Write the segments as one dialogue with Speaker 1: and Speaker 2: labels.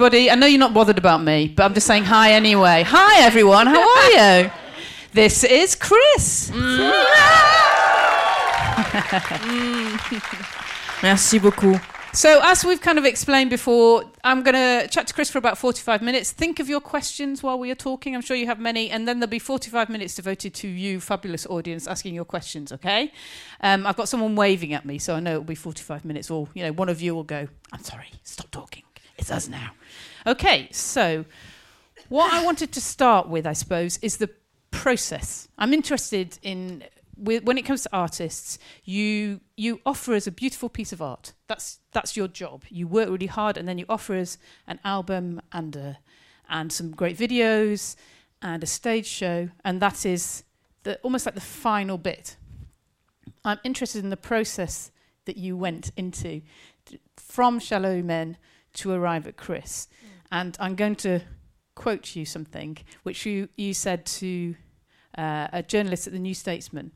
Speaker 1: Everybody. I know you're not bothered about me, but I'm just saying hi anyway. Hi everyone, how are you? This is Chris.
Speaker 2: merci beaucoup.
Speaker 1: So, as we've kind of explained before, I'm going to chat to Chris for about 45 minutes. Think of your questions while we are talking. I'm sure you have many. And then there'll be 45 minutes devoted to you, fabulous audience, asking your questions, okay? Um, I've got someone waving at me, so I know it'll be 45 minutes. Or, you know, one of you will go, I'm sorry, stop talking. It's us now. Okay, so what I wanted to start with, I suppose, is the process. I'm interested in when it comes to artists, you you offer us a beautiful piece of art. That's that's your job. You work really hard, and then you offer us an album and a, and some great videos and a stage show, and that is the almost like the final bit. I'm interested in the process that you went into from Chaleur Humaine to arrive at Chris, and I'm going to quote you something which you you said to uh, a journalist at the New Statesman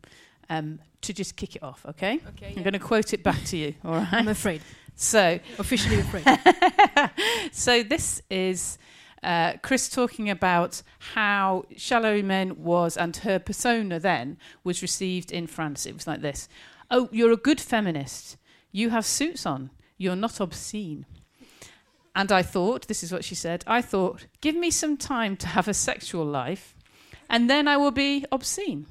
Speaker 1: um, to just kick it off. Okay,
Speaker 2: Okay,
Speaker 1: I'm going to quote it back to you. All right.
Speaker 2: I'm afraid.
Speaker 1: So,
Speaker 2: Officially afraid.
Speaker 1: so this is uh, Chris talking about how Chaleur Humaine was and her persona then was received in France. It was like this: "Oh, you're a good feminist. You have suits on. You're not obscene." And I thought, this is what she said. I thought, give me some time to have a sexual life, and then I will be obscene.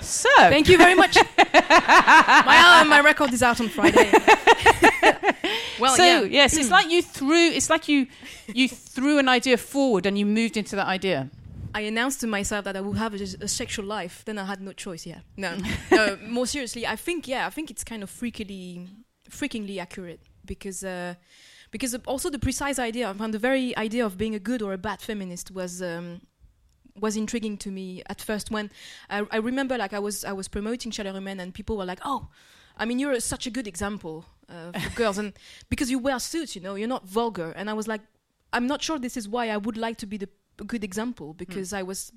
Speaker 1: So,
Speaker 2: Thank you very much. my, uh, my record is out on Friday. well,
Speaker 1: so
Speaker 2: yeah.
Speaker 1: yes, it's like you threw. It's like you you threw an idea forward and you moved into that idea.
Speaker 2: I announced to myself that I would have a, a sexual life. Then I had no choice. Yeah. No. no. More seriously, I think yeah, I think it's kind of freakily, freakingly accurate because uh, because also the precise idea, I found the very idea of being a good or a bad feminist was. Um, was intriguing to me at first when I, I remember like I was I was promoting Chaleur Humaine and people were like oh I mean you're such a good example uh, for girls and because you wear suits you know you're not vulgar and I was like I'm not sure this is why I would like to be the good example because I was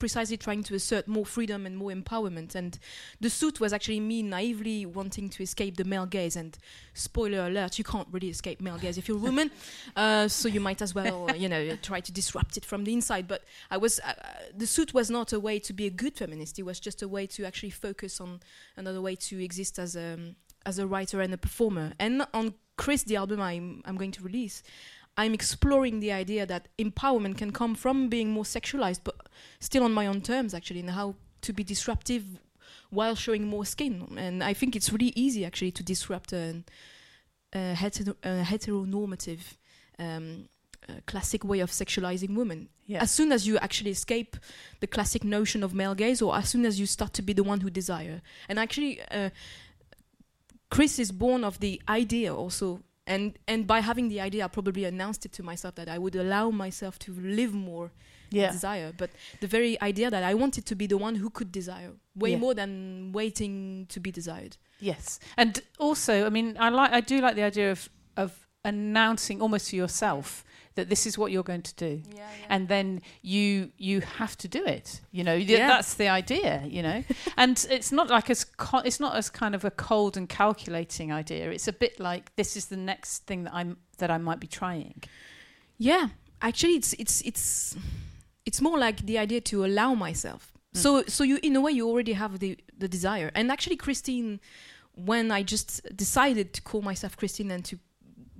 Speaker 2: precisely trying to assert more freedom and more empowerment. And the suit was actually me naively wanting to escape the male gaze. And spoiler alert you can't really escape male gaze if you're a woman. Uh, so you might as well uh, you know try to disrupt it from the inside. But i was uh, the suit was not a way to be a good feminist. It was just a way to actually focus on another way to exist as a as a writer and a performer. And on chris the album i'm, I'm going to release I'm exploring the idea that empowerment can come from being more sexualized, but still on my own terms, actually, and how to be disruptive while showing more skin. And I think it's really easy, actually, to disrupt a, a, hetero, a heteronormative um, uh, classic way of sexualizing women.
Speaker 1: Yeah.
Speaker 2: As soon as you actually escape the classic notion of male gaze, or as soon as you start to be the one who desire. And actually, uh, Chris is born of the idea also and and by having the idea, I probably announced it to myself that I would allow myself to live more
Speaker 1: Yeah.
Speaker 2: desire. But the very idea that I wanted to be the one who could desire way
Speaker 1: Yeah.
Speaker 2: more than waiting to be desired.
Speaker 1: Yes, and also, I mean, I like, I do like the idea of of announcing almost to yourself that this is what you're going to do, and then you you have to do it. You know,
Speaker 2: Yeah.
Speaker 1: that's the idea. You know, and it's not like as co- it's not as kind of a cold and calculating idea. It's a bit like this is the next thing that I'm that I might be trying.
Speaker 2: Yeah, actually, it's it's it's it's more like the idea to allow myself. Mm. So so you in a way you already have the the desire. And actually, Christine, when I just decided to call myself Christine and to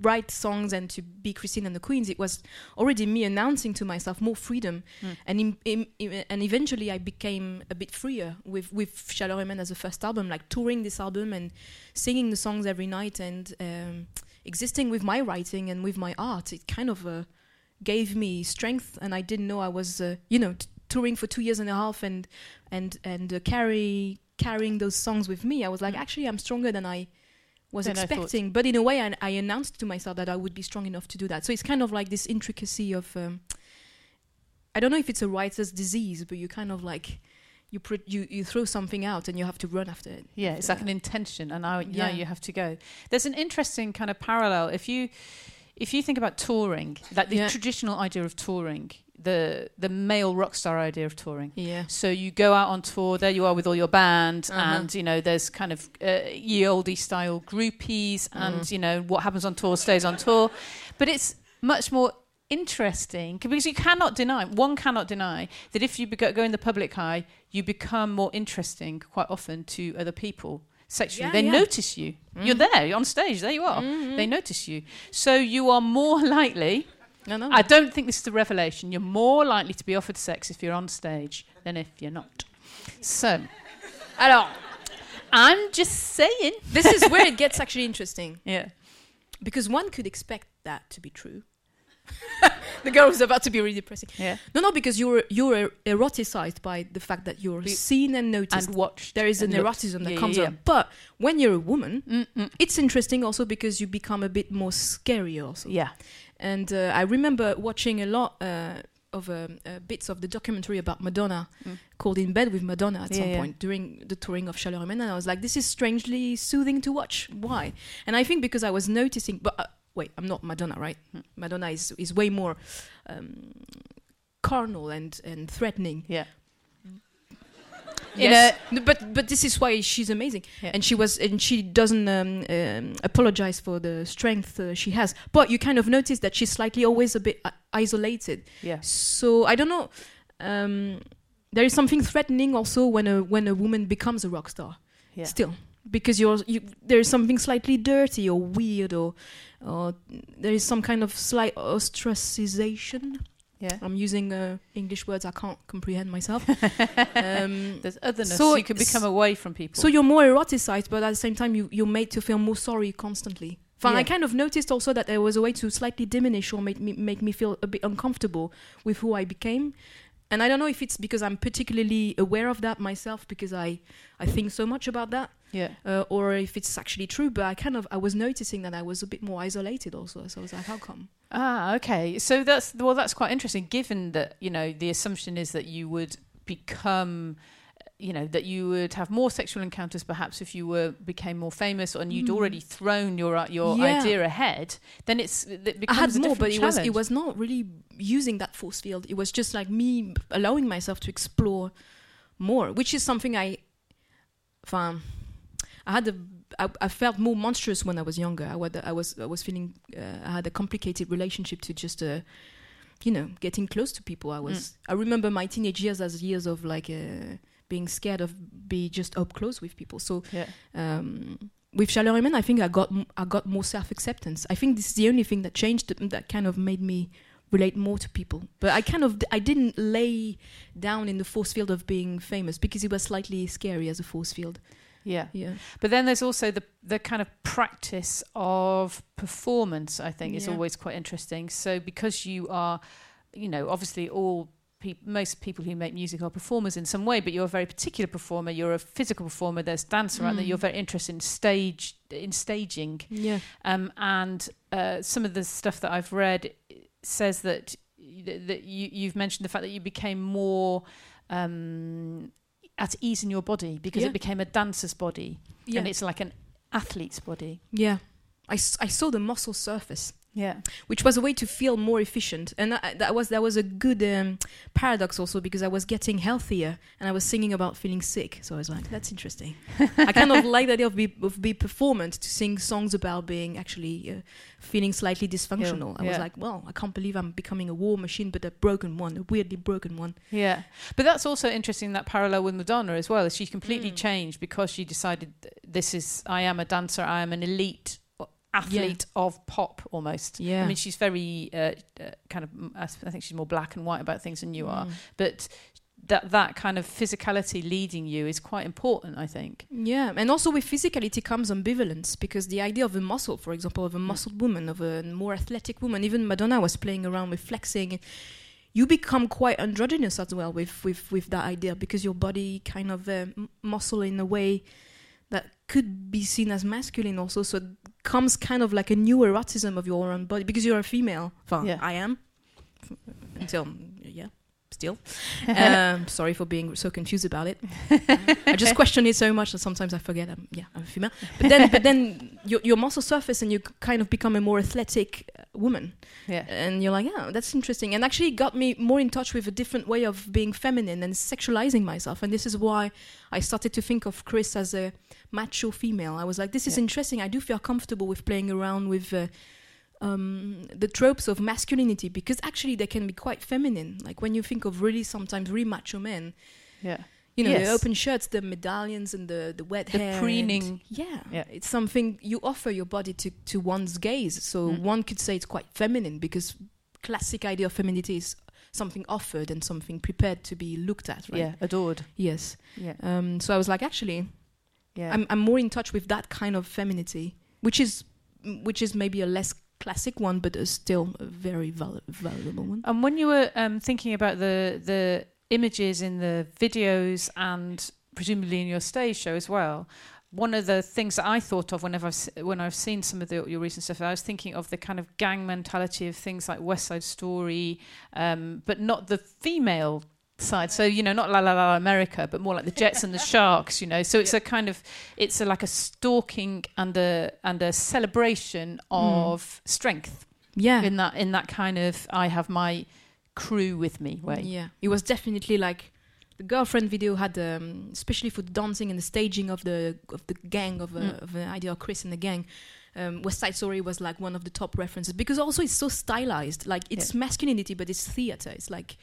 Speaker 2: write songs and to be Christine and the Queens, it was already me announcing to myself more freedom. And in, in, in- and eventually, I became a bit freer with with Chaleur Humaine as a first album, like touring this album and singing the songs every night and um, existing with my writing and with my art. It kind of uh, gave me strength, and I didn't know I was, uh, you know, t- touring for two years and a half and and and uh, carry carrying those songs with me. I was like, actually, I'm stronger than I was expecting. But in a way, I, I announced to myself that I would be strong enough to do that. So it's kind of like this intricacy of. Um, I don't know if it's a writer's disease, but you kind of like. You, pr- you you throw something out and you have to run after it.
Speaker 1: Yeah, it's like an intention, and now, now
Speaker 2: Yeah.
Speaker 1: you have to go. There's an interesting kind of parallel. If you if you think about touring, like the
Speaker 2: Yeah.
Speaker 1: traditional idea of touring, the the male rock star idea of touring.
Speaker 2: Yeah.
Speaker 1: So you go out on tour. There you are with all your band,
Speaker 2: Uh-huh.
Speaker 1: and you know there's kind of uh, ye oldie style groupies, and
Speaker 2: Mm.
Speaker 1: you know what happens on tour stays on tour. But it's much more interesting because you cannot deny one cannot deny that if you bego- go in the public eye, you become more interesting quite often to other people sexually.
Speaker 2: Yeah,
Speaker 1: they
Speaker 2: yeah.
Speaker 1: notice you. You're there. You're on stage. There you are.
Speaker 2: Mm-hmm.
Speaker 1: They notice you. So you are more likely.
Speaker 2: No, no.
Speaker 1: I don't think this is a revelation. You're more likely to be offered sex if you're on stage than if you're not. So, alors, I'm just saying.
Speaker 2: this is where it gets actually interesting
Speaker 1: Yeah.
Speaker 2: because one could expect that to be true. the girl was about to be really depressing.
Speaker 1: Yeah.
Speaker 2: No, no, because you're you're er, eroticized by the fact that you're
Speaker 1: Be-
Speaker 2: seen and noticed.
Speaker 1: And watched.
Speaker 2: there is an eroticism that
Speaker 1: Yeah,
Speaker 2: comes
Speaker 1: yeah,
Speaker 2: up. But when you're a woman.
Speaker 1: Mm-mm.
Speaker 2: it's interesting also because you become a bit more scary also.
Speaker 1: Yeah.
Speaker 2: And uh, I remember watching a lot uh, of um, uh, bits of the documentary about Madonna
Speaker 1: Mm.
Speaker 2: called In Bed with Madonna at
Speaker 1: Yeah,
Speaker 2: some
Speaker 1: yeah.
Speaker 2: point during the touring of Chaleur Humaine, and I was like, this is strangely soothing to watch. Why? And I think because I was noticing, but uh, wait, I'm not Madonna, right?
Speaker 1: Mm.
Speaker 2: Madonna is is way more um, carnal and and threatening.
Speaker 1: Yeah.
Speaker 2: Yes. No, but but this is why she's amazing,
Speaker 1: Yeah.
Speaker 2: and she was and she doesn't um, um, apologize for the strength uh, she has. But you kind of notice that she's slightly always a bit uh, isolated.
Speaker 1: Yeah.
Speaker 2: So I don't know. Um, there is something threatening also when a when a woman becomes a rock star.
Speaker 1: Yeah.
Speaker 2: Still, because you're you, there is something slightly dirty or weird or or there is some kind of slight ostracization.
Speaker 1: Yeah.
Speaker 2: I'm using uh, English words I can't comprehend myself. um,
Speaker 1: There's otherness.
Speaker 2: So
Speaker 1: you can become away from people.
Speaker 2: so you're more eroticized, but at the same time, you, you're made to feel more sorry constantly. Fine, I kind of noticed also that there was a way to slightly diminish or make me make me feel a bit uncomfortable with who I became. And I don't know if it's because I'm particularly aware of that myself because I, I think so much about that,
Speaker 1: yeah.
Speaker 2: uh, or if it's actually true. But I kind of I was noticing that I was a bit more isolated also. So I was like, how come?
Speaker 1: Ah, okay. So that's well, that's quite interesting. Given that you know the assumption is that you would become, you know, that you would have more sexual encounters perhaps if you were became more famous and you'd
Speaker 2: Mm.
Speaker 1: already thrown your uh, your
Speaker 2: Yeah.
Speaker 1: idea ahead. Then it's it
Speaker 2: I had more, but it was it was not really using that force field. It was just like me allowing myself to explore more, which is something I, um, I had a. I, I felt more monstrous when I was younger. I was I was I was feeling uh, I had a complicated relationship to just uh, you know getting close to people. I was I remember my teenage years as years of like uh, being scared of be just up close with people. So
Speaker 1: yeah.
Speaker 2: um, with Chaleur Humaine, I think I got m- I got more self acceptance. I think this is the only thing that changed that, kind of made me relate more to people. But I kind of I didn't lay down in the force field of being famous because it was slightly scary as a force field.
Speaker 1: Yeah.
Speaker 2: Yeah,
Speaker 1: But then there's also the the kind of practice of performance. I think is
Speaker 2: Yeah.
Speaker 1: always quite interesting. So because you are, you know, obviously all most people who make music are performers in some way, but you're a very particular performer. You're a physical performer. There's dance around that.
Speaker 2: Mm.
Speaker 1: You're very interested in stage in staging.
Speaker 2: yeah,
Speaker 1: Um, and uh, some of the stuff that I've read says that that you, you've mentioned the fact that you became more um, at ease in your body because
Speaker 2: Yeah.
Speaker 1: it became a dancer's body
Speaker 2: yeah,
Speaker 1: and it's like an athlete's body.
Speaker 2: yeah. I, s- I saw the muscle surface.
Speaker 1: Yeah,
Speaker 2: which was a way to feel more efficient and that, that was that was a good um, paradox also because I was getting healthier and I was singing about feeling sick so I was like that's interesting I kind of like the idea of be of be performant to sing songs about being actually uh, feeling slightly dysfunctional I was
Speaker 1: yeah.
Speaker 2: like well I can't believe I'm becoming a war machine but a broken one a weirdly broken one
Speaker 1: yeah. But that's also interesting that parallel with Madonna as well. She completely
Speaker 2: Mm.
Speaker 1: changed because she decided this is I am a dancer. I am an elite athlete of pop almost.
Speaker 2: Yeah.
Speaker 1: I mean, she's very uh, uh, kind of. I, I think she's more black and white about things than you are.
Speaker 2: Mm.
Speaker 1: But that that kind of physicality leading you is quite important. I think.
Speaker 2: Yeah, and also with physicality comes ambivalence because the idea of a muscle, for example, of a muscled woman, of a more athletic woman, even Madonna was playing around with flexing. You become quite androgynous as well with with with that idea because your body kind of uh, muscle in a way that could be seen as masculine also. So comes kind of like a new eroticism of your own body because you're a female. Well,
Speaker 1: Yeah.
Speaker 2: I am until yeah, still. um, sorry for being so confused about it. I just question it so much that sometimes I forget. I'm yeah, I'm a female. But then, but then your your muscle surface and you kind of become a more athletic uh, woman
Speaker 1: Yeah.
Speaker 2: and you're like, oh, that's interesting. And actually, got me more in touch with a different way of being feminine and sexualizing myself. And this is why I started to think of Chris as a macho female. I was like, this is
Speaker 1: Yeah.
Speaker 2: interesting. I do feel comfortable with playing around with. Uh, um, the tropes of masculinity because actually they can be quite feminine. Like when you think of really sometimes really macho men,
Speaker 1: Yeah.
Speaker 2: you know,
Speaker 1: Yes.
Speaker 2: the open shirts, the medallions, and the the wet
Speaker 1: The
Speaker 2: hair,
Speaker 1: preening.
Speaker 2: Yeah,
Speaker 1: Yeah.
Speaker 2: it's something you offer your body to to one's gaze. So
Speaker 1: Mm.
Speaker 2: one could say it's quite feminine because classic idea of femininity is something offered and something prepared to be looked at. Right?
Speaker 1: Yeah. Adored.
Speaker 2: Yes.
Speaker 1: Yeah.
Speaker 2: Um, so I was like, actually,
Speaker 1: Yeah.
Speaker 2: I'm I'm more in touch with that kind of femininity, which is which is maybe a less classic one, but is still a very val- valuable one.
Speaker 1: And when you were um, thinking about the the images in the videos and presumably in your stage show as well, one of the things that I thought of whenever I've, when I've seen some of the, your recent stuff, I was thinking of the kind of gang mentality of things like West Side Story, um, but not the female side. So you know, not La La La America, but more like the Jets and the Sharks. You know, so it's a kind of it's a, like a stalking and a and a celebration of strength
Speaker 2: Yeah.
Speaker 1: in that in that kind of I have my crew with me way.
Speaker 2: Yeah, it was definitely like the girlfriend video had, um, especially for the dancing and the staging of the of the gang of, uh,
Speaker 1: Mm.
Speaker 2: of an idea Chris and the gang. Um, West Side Story was like one of the top references because also it's so stylized. Like it's masculinity, but it's theater. It's like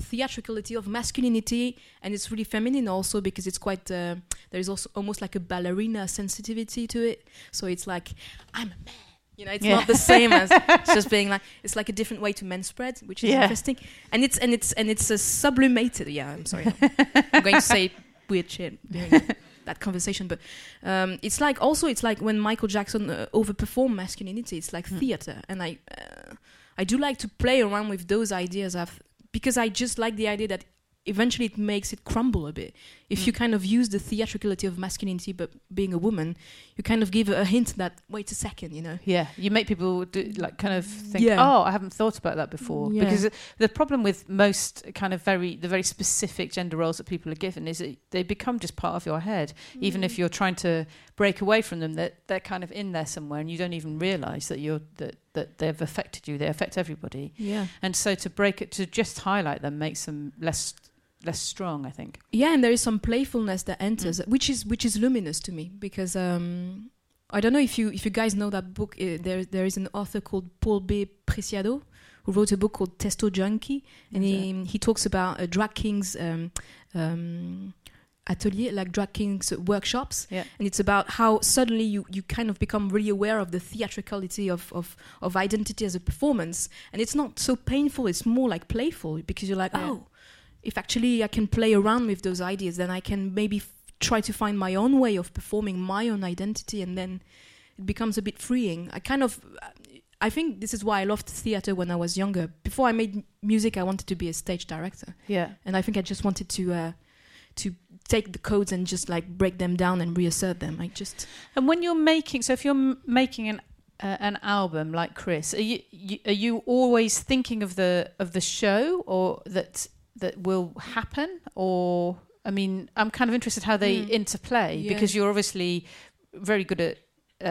Speaker 2: theatricality of masculinity, and it's really feminine also because it's quite. Uh, there is also almost like a ballerina sensitivity to it. So it's like I'm a man. You know, it's
Speaker 1: Yeah.
Speaker 2: not the same as just being like it's like a different way to men spread, which is
Speaker 1: Yeah.
Speaker 2: interesting. And it's and it's and it's a sublimated. Yeah, I'm sorry, I'm going to say weird shit during that conversation, but um, it's like also it's like when Michael Jackson uh, overperformed masculinity. It's like
Speaker 1: Mm.
Speaker 2: theater, and I uh, I do like to play around with those ideas of because I just like the idea that eventually it makes it crumble a bit. If
Speaker 1: Mm.
Speaker 2: you kind of use the theatricality of masculinity, but being a woman, you kind of give a, hint that wait a second, you know.
Speaker 1: Yeah, you make people do, like kind of think,
Speaker 2: Yeah.
Speaker 1: oh, I haven't thought about that before.
Speaker 2: Yeah.
Speaker 1: Because the problem with most kind of very the very specific gender roles that people are given is that they become just part of your head. Even
Speaker 2: Mm.
Speaker 1: if you're trying to break away from them, that they're kind of in there somewhere, and you don't even realise that you're that that they've affected you. They affect everybody,
Speaker 2: Yeah.
Speaker 1: and so to break it to just highlight them makes them less less strong. I think.
Speaker 2: yeah and there is some playfulness that enters
Speaker 1: Mm.
Speaker 2: which is which is luminous to me because um i don't know if you if you guys know that book uh, there there is an author called paul b preciado who wrote a book called testo junkie and he he talks about uh, drag kings um um atelier like drag kings workshops
Speaker 1: Yeah.
Speaker 2: and it's about how suddenly you you kind of become really aware of the theatricality of of of identity as a performance and it's not so painful it's more like playful because you're like
Speaker 1: Yeah.
Speaker 2: oh if actually I can play around with those ideas, then I can maybe f- try to find my own way of performing my own identity, and then it becomes a bit freeing. I kind of, I think this is why I loved theater when I was younger. Before I made m- music, I wanted to be a stage director,
Speaker 1: Yeah.
Speaker 2: and I think I just wanted to. Uh, to take the codes and just like break them down and reassert them. I just
Speaker 1: And when you're making, so if you're m- making an uh, an album like Chris, are you, you are you always thinking of the of the show or that that will happen? Or I mean, I'm kind of interested how they
Speaker 2: Mm.
Speaker 1: interplay
Speaker 2: Yeah.
Speaker 1: because you're obviously very good at.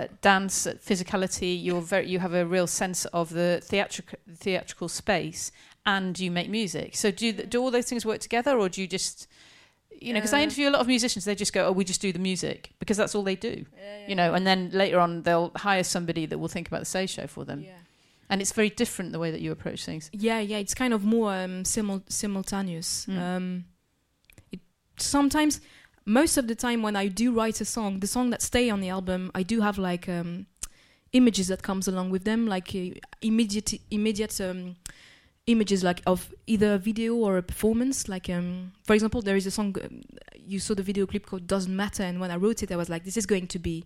Speaker 1: at dance, at physicality, you're very, you have a real sense of the theatrical theatrical space, and you make music. So do do all those things work together, or do you just, you know? Because I interview a lot of musicians, they just go, "Oh, we just do the music," because that's all they do you know, and then later on they'll hire somebody that will think about the stage show for them.
Speaker 2: yeah.
Speaker 1: And it's very different the way that you approach things.
Speaker 2: Yeah, yeah, it's kind of more um, simul- simultaneous.
Speaker 1: Mm.
Speaker 2: Um, it, sometimes, most of the time, when I do write a song, the song that stay on the album, I do have like um, images that comes along with them, like uh, immediate immediate um, images, like of either a video or a performance. Like, um, for example, there is a song um, you saw the video clip called "Doesn't Matter," and when I wrote it, I was like, this is going to be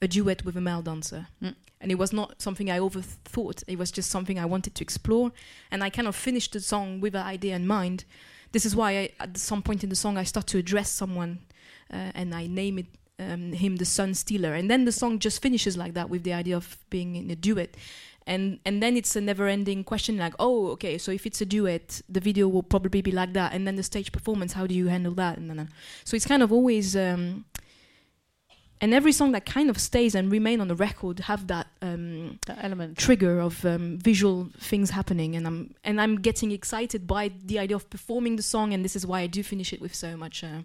Speaker 2: a duet with a male dancer.
Speaker 1: Mm.
Speaker 2: And it was not something I overthought. It was just something I wanted to explore. And I kind of finished the song with that idea in mind. This is why I, at some point in the song I start to address someone uh, and I name it um, him the sun stealer, and then the song just finishes like that with the idea of being in a duet. And, and then it's a never-ending question like oh okay so if it's a duet the video will probably be like that. And then the stage performance how do you handle that? And then so it's kind of always um, and every song that kind of stays and remain on the record have that um,
Speaker 1: That element.
Speaker 2: trigger of um, visual things happening and I'm and I'm getting excited by the idea of performing the song and this is why I do finish it with so much uh,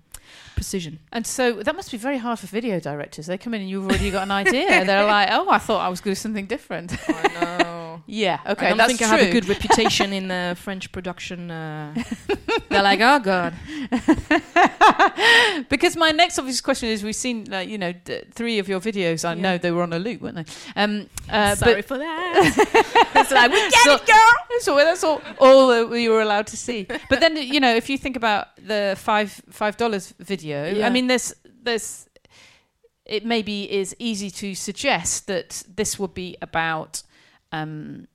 Speaker 2: precision.
Speaker 1: And so that must be very hard for video directors. They come in and you've already got an idea. They're like, oh, I thought I was going to do something different.
Speaker 2: Oh no.
Speaker 1: Yeah, okay,
Speaker 2: I don't
Speaker 1: that's
Speaker 2: think
Speaker 1: true.
Speaker 2: I have a good reputation in uh, French production. Uh, they're like, oh god.
Speaker 1: because my next obvious question is we've seen like you know d- three of your videos i
Speaker 2: Yeah.
Speaker 1: know they were on a loop weren't they um uh,
Speaker 2: Sorry
Speaker 1: but
Speaker 2: for that. it's like we get
Speaker 1: So-
Speaker 2: it, girl.
Speaker 1: so that's all all that we were allowed to see but then you know if you think about the five five dollars video i mean there's there's it maybe is easy to suggest that this would be about um,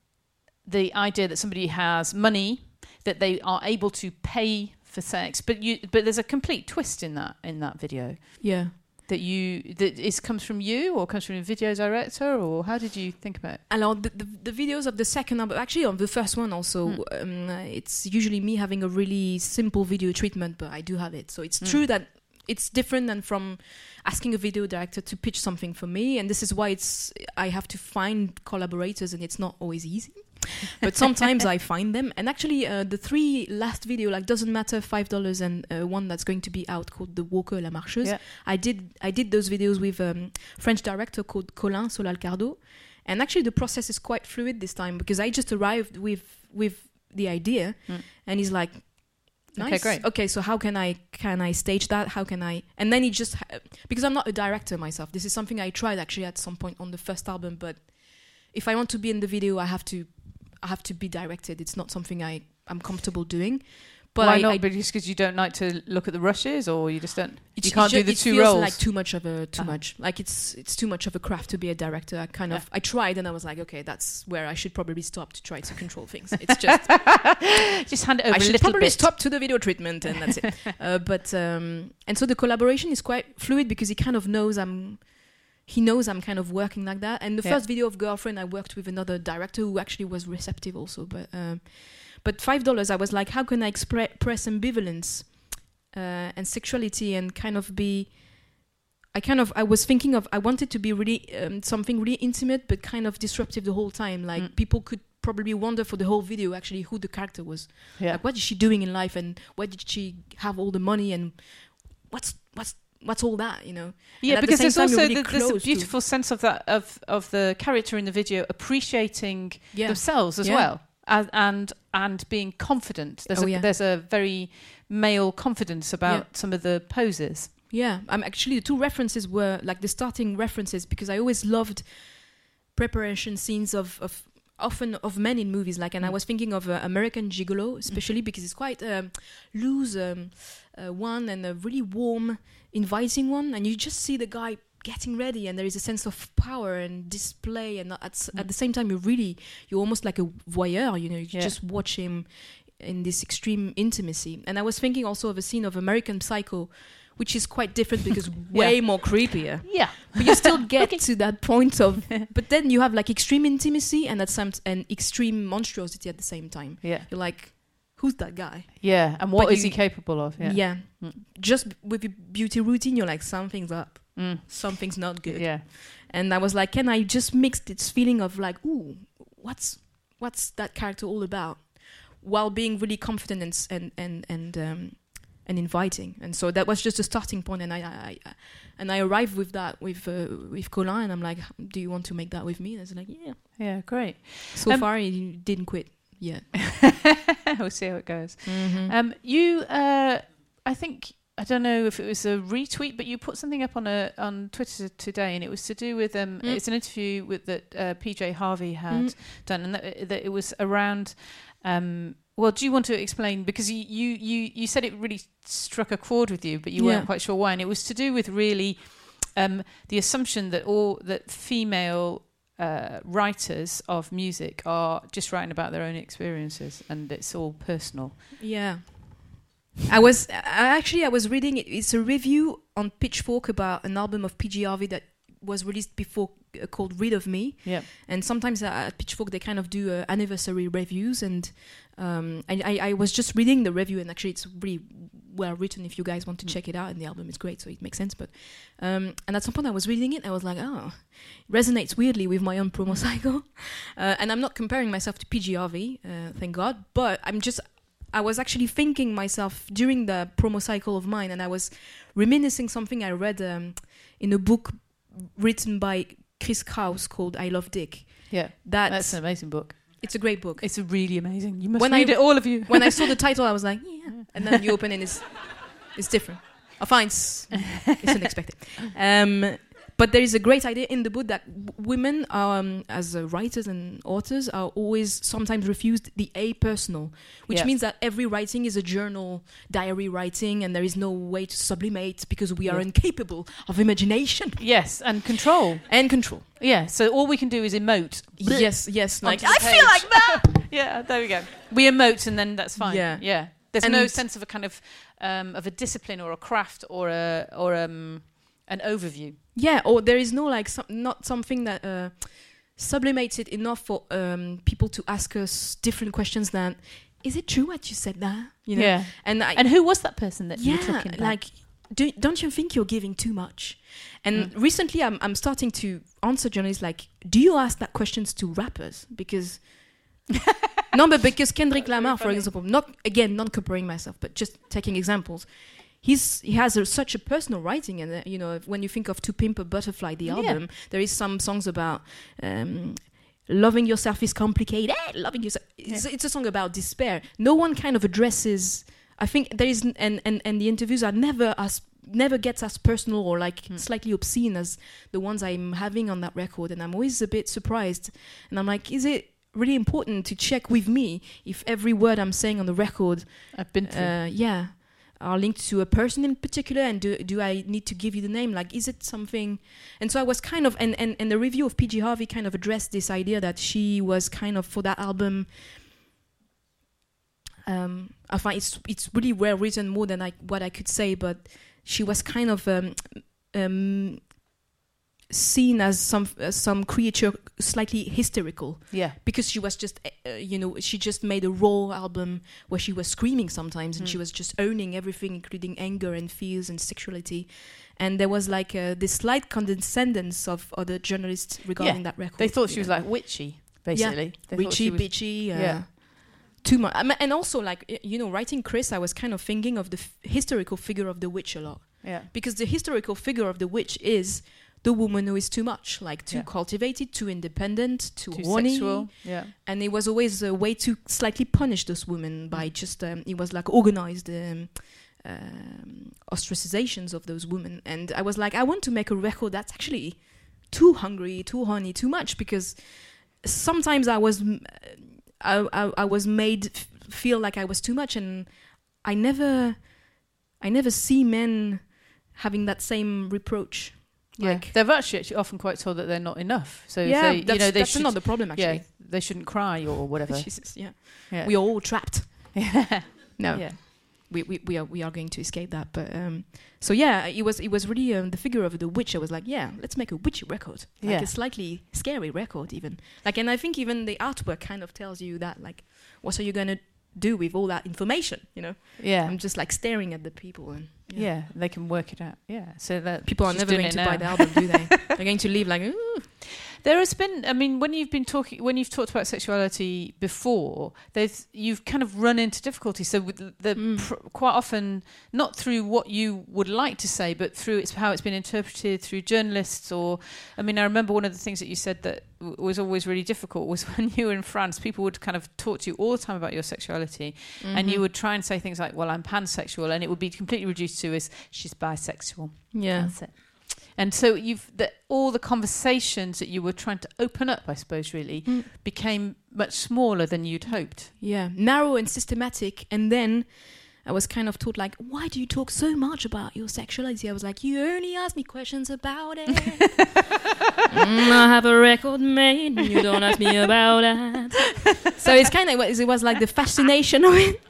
Speaker 1: the idea that somebody has money that they are able to pay for sex but you but there's a complete twist in that in that video
Speaker 2: Yeah.
Speaker 1: that you that is comes from you or comes from a video director or how did you think about it?
Speaker 2: Alors, the, the, the videos of the second album, actually, on the first one also,
Speaker 1: Mm.
Speaker 2: um, it's usually me having a really simple video treatment, but I do have it. So it's
Speaker 1: Mm.
Speaker 2: true that it's different than from asking a video director to pitch something for me, and this is why it's I have to find collaborators, and it's not always easy. but sometimes I find them, and actually, uh, the three last video, like doesn't matter, five dollars, and uh, one that's going to be out called the Walker La Marcheuse.
Speaker 1: Yeah.
Speaker 2: I did I did those videos with um, French director called Colin Solal Cardo, and actually the process is quite fluid this time because I just arrived with with the idea,
Speaker 1: Mm.
Speaker 2: and he's like,
Speaker 1: Okay, great.
Speaker 2: Okay, so how can I can I stage that? How can I?" And then he just because I'm not a director myself. This is something I tried actually at some point on the first album, but if I want to be in the video, I have to I have to be directed. It's not something I I'm comfortable doing. But
Speaker 1: Why
Speaker 2: I,
Speaker 1: not?
Speaker 2: I,
Speaker 1: because because you don't like to look at the rushes, or you just don't.
Speaker 2: It-
Speaker 1: you can't do the
Speaker 2: it
Speaker 1: two
Speaker 2: feels
Speaker 1: roles.
Speaker 2: like too much of a too
Speaker 1: Ah.
Speaker 2: much like it's it's too much of a craft to be a director i kind
Speaker 1: Yeah.
Speaker 2: of i tried and i was like okay that's where i should probably stop to try to control things it's just
Speaker 1: just hand it over
Speaker 2: i should probably
Speaker 1: bit.
Speaker 2: stop to the video treatment and that's it uh, but um and so the collaboration is quite fluid because he kind of knows i'm he knows i'm kind of working like that and the
Speaker 1: Yeah.
Speaker 2: first video of girlfriend i worked with another director who actually was receptive also but um but five dollars i was like how can i express ambivalence uh, and sexuality and kind of be I kind of I was thinking of I wanted to be really um, something really intimate but kind of disruptive the whole time. Like
Speaker 1: Mm.
Speaker 2: people could probably wonder for the whole video actually who the character was.
Speaker 1: yeah.
Speaker 2: Like what is she doing in life and where did she have all the money and what's what's what's all that you know?
Speaker 1: Yeah,
Speaker 2: the
Speaker 1: because
Speaker 2: same
Speaker 1: there's also
Speaker 2: really
Speaker 1: the, there's a beautiful sense of that of of the character in the video appreciating
Speaker 2: Yeah,
Speaker 1: themselves as
Speaker 2: Yeah.
Speaker 1: well, and and, and being confident. There's
Speaker 2: Oh,
Speaker 1: a
Speaker 2: yeah.
Speaker 1: there's a very male confidence about
Speaker 2: Yeah.
Speaker 1: some of the poses.
Speaker 2: Yeah, I'm actually the two references were like the starting references because I always loved preparation scenes of, of often of men in movies. Like, and I
Speaker 1: Mm.
Speaker 2: was thinking of uh, American Gigolo, especially because it's quite um, loose um, uh, one and a really warm, inviting one, and you just see the guy getting ready and there is a sense of power and display and at,
Speaker 1: Mm.
Speaker 2: at the same time you're really you're almost like a voyeur you know you
Speaker 1: Yeah.
Speaker 2: just watch him in this extreme intimacy and i was thinking also of a scene of american psycho which is quite different because way more creepier
Speaker 1: Yeah,
Speaker 2: but you still get to that point of but then you have like extreme intimacy and at some and extreme monstrosity at the same time
Speaker 1: yeah,
Speaker 2: you're like who's that guy
Speaker 1: yeah. And what
Speaker 2: But
Speaker 1: is
Speaker 2: you-
Speaker 1: he capable of? Yeah,
Speaker 2: yeah,
Speaker 1: Mm.
Speaker 2: just with your beauty routine you're like something's up
Speaker 1: Mm.
Speaker 2: something's not good
Speaker 1: yeah.
Speaker 2: and i was like can i just mix this feeling of like ooh what's what's that character all about while being really confident and and and and um and inviting and so that was just a starting point and i i, I and i arrived with that with uh, with colin and i'm like do you want to make that with me and i was like yeah
Speaker 1: Yeah, great.
Speaker 2: so
Speaker 1: Um,
Speaker 2: far he didn't quit yet
Speaker 1: we'll see how it goes.
Speaker 2: mm-hmm.
Speaker 1: Um, you, uh, I think I don't know if it was a retweet, but you put something up on a on Twitter today, and it was to do with um,
Speaker 2: Mm.
Speaker 1: it's an interview with that uh, PJ Harvey had
Speaker 2: Mm.
Speaker 1: done, and that, that it was around. Um, well, do you want to explain because you, you you you said it really struck a chord with you, but you
Speaker 2: Yeah.
Speaker 1: weren't quite sure why, and it was to do with really um, the assumption that all that female uh, writers of music are just writing about their own experiences, and it's all personal.
Speaker 2: yeah I was I actually I was reading it. It's a review on Pitchfork about an album of PJ Harvey that was released before uh, called "Rid of Me."
Speaker 1: Yeah.
Speaker 2: And sometimes uh, at Pitchfork they kind of do uh, anniversary reviews, and um, and I, I was just reading the review, and actually it's really well written. If you guys want to
Speaker 1: Mm.
Speaker 2: check it out, and the album is great, so it makes sense. But um, and at some point I was reading it, I was like, oh, it resonates weirdly with my own promo cycle. Uh, and I'm not comparing myself to PJ Harvey, uh, thank God, but I'm just I was actually thinking myself during the promo cycle of mine, and I was reminiscing something I read um, in a book written by Chris Kraus called "I Love Dick."
Speaker 1: Yeah.
Speaker 2: That's,
Speaker 1: That's an amazing book.
Speaker 2: it's a great book.
Speaker 1: It's a really amazing. You must
Speaker 2: When I-
Speaker 1: read it, all of you.
Speaker 2: when I saw the title, I was like, yeah, and then you open it, and it's it's different. I find it's, it's unexpected. Um, but there is a great idea in the book that women, um, as uh, writers and authors, are always sometimes refused the a personal, which
Speaker 1: Yeah.
Speaker 2: means that every writing is a journal, diary writing, and there is no way to sublimate because we are
Speaker 1: Yeah.
Speaker 2: incapable of imagination
Speaker 1: yes, and control.
Speaker 2: and control.
Speaker 1: Yeah, so all we can do is emote.
Speaker 2: Yes, yes, like I feel like that.
Speaker 1: Yeah, there we go. We emote, and then that's fine.
Speaker 2: Yeah.
Speaker 1: yeah. There's no sense of a kind of um, of a discipline or a craft or a or um, an overview.
Speaker 2: Yeah, or there is no like some, not something that uh, sublimates it enough for um, people to ask us different questions than, is it true what you said there? You know,
Speaker 1: Yeah.
Speaker 2: and I,
Speaker 1: And who was that person that you were
Speaker 2: yeah,
Speaker 1: talking about?
Speaker 2: like, do, don't you think you're giving too much? And
Speaker 1: Mm.
Speaker 2: recently, I'm I'm starting to answer journalists like, do you ask that questions to rappers? Because no, but because Kendrick
Speaker 1: That's very
Speaker 2: Lamar, for example, not again, not comparing myself, but just taking examples. He's he has a, such a personal writing, and you know when you think of "To Pimp a Butterfly," the
Speaker 1: Yeah.
Speaker 2: album, there is some songs about um, loving yourself is complicated. Loving yourself, it's, it's a song about despair. No one kind of addresses. I think there is, and and and the interviews are never as never gets as personal or like
Speaker 1: Hmm.
Speaker 2: slightly obscene as the ones I'm having on that record, and I'm always a bit surprised. And I'm like, is it really important to check with me if every word I'm saying on the record,
Speaker 1: I've been through.
Speaker 2: uh, yeah, are linked to a person in particular, and do do I need to give you the name? Like, is it something? And so I was kind of, and and and the review of PJ Harvey kind of addressed this idea that she was kind of for that album. Um, I find it's it's really well written, more than I what I could say, but she was kind of um, um, seen as some as some creature slightly hysterical
Speaker 1: yeah.
Speaker 2: because she was just uh, you know she just made a raw album where she was screaming sometimes and she
Speaker 1: Mm.
Speaker 2: was just owning everything including anger and fears and sexuality and there was like uh, this slight condescendence of other journalists regarding that record
Speaker 1: They thought she was
Speaker 2: know.
Speaker 1: like witchy, basically. They thought
Speaker 2: Richy,
Speaker 1: she was-
Speaker 2: bitchy, uh,
Speaker 1: yeah.
Speaker 2: too much. I mean, and also, like you know, writing Chris, I was kind of thinking of the f- historical figure of the witch a lot
Speaker 1: Yeah.
Speaker 2: because the historical figure of the witch is the woman who is too much, like too
Speaker 1: Yeah.
Speaker 2: cultivated, too independent, too,
Speaker 1: Too
Speaker 2: horny,
Speaker 1: sexual. Yeah.
Speaker 2: and it was always a way to slightly punish those women by just um, it was like organized um, um, ostracizations of those women and i was like i want to make a record that's actually too hungry too horny too much because sometimes i was i, I, I was made f- feel like i was too much and i never i never see men having that same reproach
Speaker 1: Yeah.
Speaker 2: like
Speaker 1: They're actually, actually often quite told that they're not enough. So
Speaker 2: yeah
Speaker 1: they,
Speaker 2: that's,
Speaker 1: you know, they
Speaker 2: that's
Speaker 1: should,
Speaker 2: another problem actually.
Speaker 1: yeah, they shouldn't cry or whatever.
Speaker 2: Jesus, yeah.
Speaker 1: yeah.
Speaker 2: we are all trapped
Speaker 1: yeah.
Speaker 2: no
Speaker 1: Yeah.
Speaker 2: we, we, we are we are going to escape that. But um, so yeah, it was it was really um, the figure of the witch. I was like, yeah, let's make a witchy record, like
Speaker 1: Yeah.
Speaker 2: a slightly scary record, even. Like, and I think even the artwork kind of tells you that, like, what are you gonna do with all that information? You know,
Speaker 1: Yeah.
Speaker 2: I'm just like staring at the people, and
Speaker 1: yeah. they can work it out. Yeah. So that
Speaker 2: people are never going to buy the album, do they? They're going to leave like, ooh,
Speaker 1: There has been, I mean, when you've been talking, when you've talked about sexuality before, there's you've kind of run into difficulties. So with the
Speaker 2: Mm.
Speaker 1: pr- quite often, not through what you would like to say, but through it's how it's been interpreted through journalists. Or, I mean, I remember one of the things that you said that w- was always really difficult was when you were in France, people would kind of talk to you all the time about your sexuality, and you
Speaker 2: Mhm.
Speaker 1: would try and say things like, "Well, I'm pansexual," and it would be completely reduced to as she's bisexual.
Speaker 2: yeah,
Speaker 1: That's it. And so you've the, all the conversations that you were trying to open up, I suppose, really
Speaker 2: Mm.
Speaker 1: became much smaller than you'd hoped.
Speaker 2: yeah, narrow and systematic, and then. I was kind of taught like, why do you talk so much about your sexuality? I was like, you only ask me questions about it. Mm, I have a record made, and you don't ask me about that. so it's kind of it was like the fascination of it,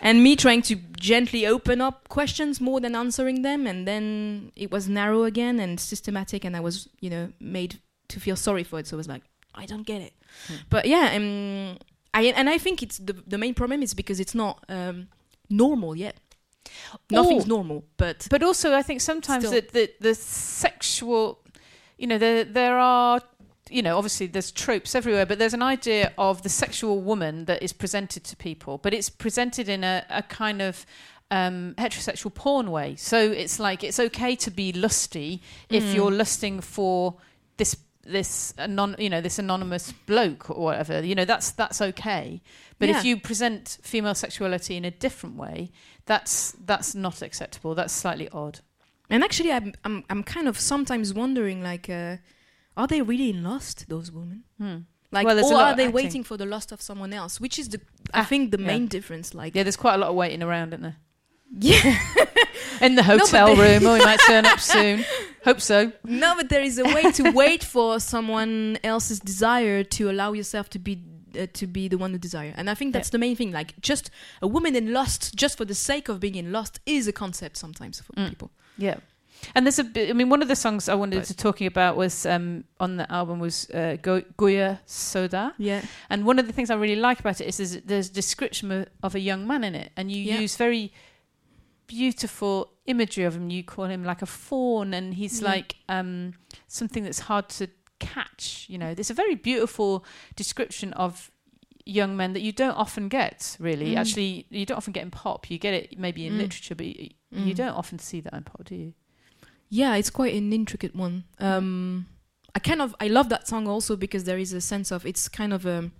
Speaker 2: and me trying to gently open up questions more than answering them, and then it was narrow again and systematic, and I was you know made to feel sorry for it. So I was like, I don't get it.
Speaker 1: Hmm.
Speaker 2: But yeah, um, I and I think it's the the main problem is because it's not um, normal yet. Nothing's
Speaker 1: Or-
Speaker 2: normal, but
Speaker 1: But also, I think sometimes that the, the sexual, you know, there there are, you know, obviously there's tropes everywhere, but there's an idea of the sexual woman that is presented to people, but it's presented in a, a kind of um, heterosexual porn way. So it's like it's okay to be lusty if
Speaker 2: Mm.
Speaker 1: you're lusting for this this anon- you know this anonymous bloke or whatever you know that's that's okay but
Speaker 2: Yeah.
Speaker 1: if you present female sexuality in a different way that's that's not acceptable that's slightly odd
Speaker 2: And actually, I'm I'm I'm kind of sometimes wondering, like, uh, are they really in lust? Those women,
Speaker 1: Hmm.
Speaker 2: like,
Speaker 1: Well,
Speaker 2: or are they waiting for the lust of someone else? Which is the I
Speaker 1: Ah,
Speaker 2: think the
Speaker 1: yeah.
Speaker 2: main difference. Like,
Speaker 1: yeah there's quite a lot of waiting around isn't there
Speaker 2: yeah,
Speaker 1: in the hotel
Speaker 2: they-
Speaker 1: room oh we might turn up soon hope so
Speaker 2: no, but there is a way to wait for someone else's desire to allow yourself to be. Uh, to be the one who desire, and I think that's the main thing. Like, just a woman in lust, just for the sake of being in lust, is a concept sometimes for
Speaker 1: Mm.
Speaker 2: people.
Speaker 1: yeah and there's a bit, I mean, one of the songs I wanted to talking about was um, on the album was uh, Go- Goya Soda,
Speaker 2: Yeah,
Speaker 1: And one of the things I really like about it is there's, there's description of, of a young man in it, and you
Speaker 2: Yeah.
Speaker 1: use very beautiful imagery of him. You call him like a fawn, and he's
Speaker 2: Yeah.
Speaker 1: like um, something that's hard to catch. You know, there's a very beautiful description of young men that you don't often get. Really,
Speaker 2: Mm.
Speaker 1: actually, you don't often get in pop. You get it maybe in
Speaker 2: Mm.
Speaker 1: literature, but you, you
Speaker 2: Mm.
Speaker 1: don't often see that in pop, do you?
Speaker 2: Yeah, it's quite an intricate one. Um, I kind of I love that song also because there is a sense of it's kind of um,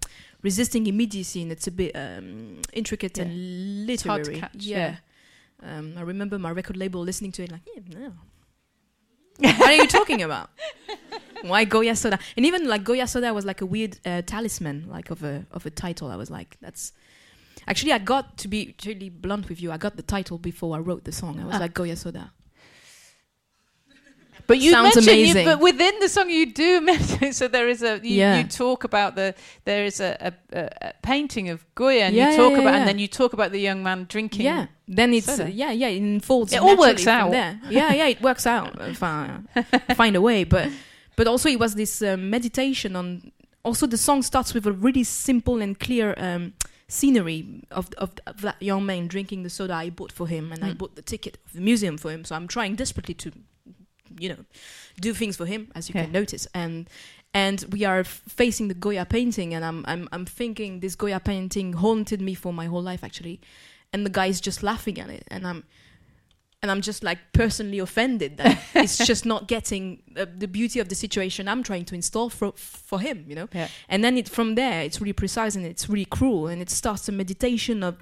Speaker 2: resisting immediacy and it's a bit um, intricate
Speaker 1: Yeah.
Speaker 2: and
Speaker 1: It's hard to
Speaker 2: literary.
Speaker 1: catch,
Speaker 2: Yeah. Um, I remember my record label listening to it like, yeah, no. what are you talking about? Why Goya Soda? And even like Goya Soda was like a weird uh, talisman, like of a of a title. I was like, that's actually I got to be totally blunt with you. I got the title before I wrote the song. I was
Speaker 1: Ah.
Speaker 2: like Goya Soda.
Speaker 1: But you
Speaker 2: Sounds
Speaker 1: mention, you, but within the song, you do mention. So there is a you,
Speaker 2: Yeah.
Speaker 1: you talk about the there is a, a, a, painting of Goya, and
Speaker 2: Yeah,
Speaker 1: you talk
Speaker 2: yeah,
Speaker 1: about, and then you talk about the young man drinking.
Speaker 2: Yeah. Then it's
Speaker 1: soda.
Speaker 2: yeah, yeah, it unfolds.
Speaker 1: It all works out.
Speaker 2: There. Yeah, yeah, it works out. Uh, find a way, but but also it was this um, meditation on. Also, the song starts with a really simple and clear um, scenery of, of of that young man drinking the soda I bought for him, and I
Speaker 1: Mm.
Speaker 2: bought the ticket of the museum for him. So I'm trying desperately to, you know, do things for him, as you can notice, and. And we are f- facing the Goya painting, and I'm, I'm I'm thinking this Goya painting haunted me for my whole life, actually and the guy's just laughing at it and i'm and i'm just like personally offended that it's just not getting uh, the beauty of the situation i'm trying to install for for him you know
Speaker 1: Yeah.
Speaker 2: and then it from there it's really precise and it's really cruel and it starts a meditation of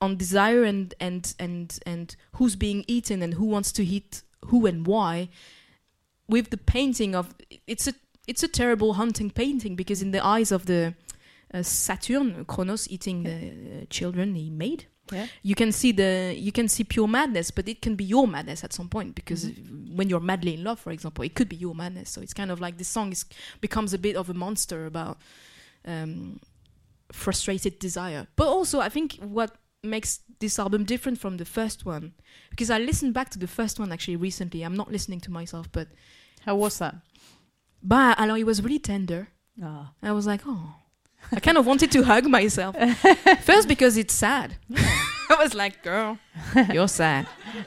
Speaker 2: on desire and and and and who's being eaten and who wants to eat who and why with the painting of it's a it's a terrible hunting painting because in the eyes of the uh, Saturn Kronos eating the uh, children he made
Speaker 1: Yeah.
Speaker 2: you can see the you can see pure madness but it can be your madness at some point because
Speaker 1: Mm-hmm.
Speaker 2: when you're madly in love for example it could be your madness so it's kind of like this song is becomes a bit of a monster about um, frustrated desire but also i think what makes this album different from the first one because i listened back to the first one actually recently i'm not listening to myself but
Speaker 1: How was that?
Speaker 2: but alors, it was really tender
Speaker 1: Ah.
Speaker 2: I was like, oh. I kind of wanted to hug myself. First because it's sad. I was like, girl, you're sad.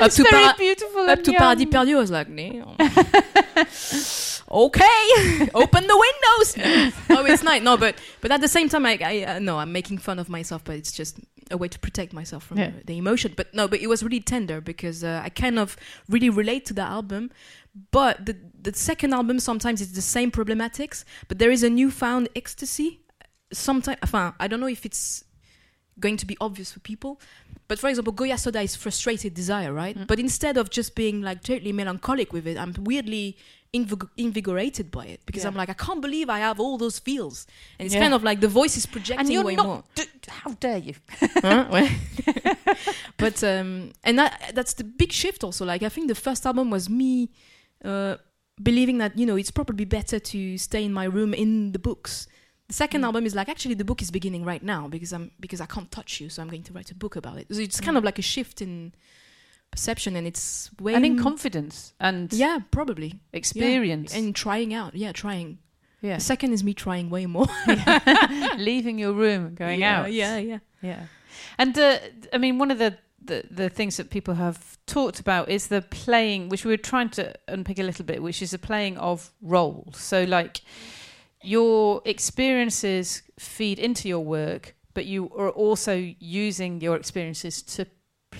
Speaker 2: up to,
Speaker 1: very
Speaker 2: para-
Speaker 1: beautiful.
Speaker 2: up to. Paradis Perdu, I was like, damn. Okay, open the windows. oh, it's night. No, but but at the same time, I, I uh, no, I'm making fun of myself, but it's just a way to protect myself from
Speaker 1: Yeah.
Speaker 2: the, emotion. But no, but it was really tender because uh, I kind of really relate to the album. But the the second album sometimes it's the same problematics, but there is a newfound ecstasy. Sometimes, enfin, I don't know if it's going to be obvious for people. But for example, Goya Soda is frustrated desire, right?
Speaker 1: Mm.
Speaker 2: But instead of just being like totally melancholic with it, I'm weirdly invig- invigorated by it because
Speaker 1: Yeah.
Speaker 2: I'm like, I can't believe I have all those feels, and it's
Speaker 1: Yeah.
Speaker 2: kind of like the voice is projecting
Speaker 1: And you're
Speaker 2: way
Speaker 1: not.
Speaker 2: more.
Speaker 1: d- how dare you?
Speaker 2: Huh? But um, and that, that's the big shift also. Like I think the first album was me uh, believing that you know it's probably better to stay in my room in the books The second
Speaker 1: Mm.
Speaker 2: album is like actually the book is beginning right now because I'm because I can't touch you, so I'm going to write a book about it. So it's kind
Speaker 1: Mm.
Speaker 2: of like a shift in perception, and it's way
Speaker 1: and in confidence and
Speaker 2: yeah, probably
Speaker 1: experience.
Speaker 2: and trying out. Yeah, trying.
Speaker 1: yeah.
Speaker 2: The second is me trying way more.
Speaker 1: Leaving your room going
Speaker 2: yeah,
Speaker 1: out.
Speaker 2: Yeah, yeah.
Speaker 1: Yeah. And uh, I mean, one of the, the, the things that people have talked about is the playing, which we were trying to unpick a little bit, which is the playing of roles. So, like, your experiences feed into your work, but you are also using your experiences to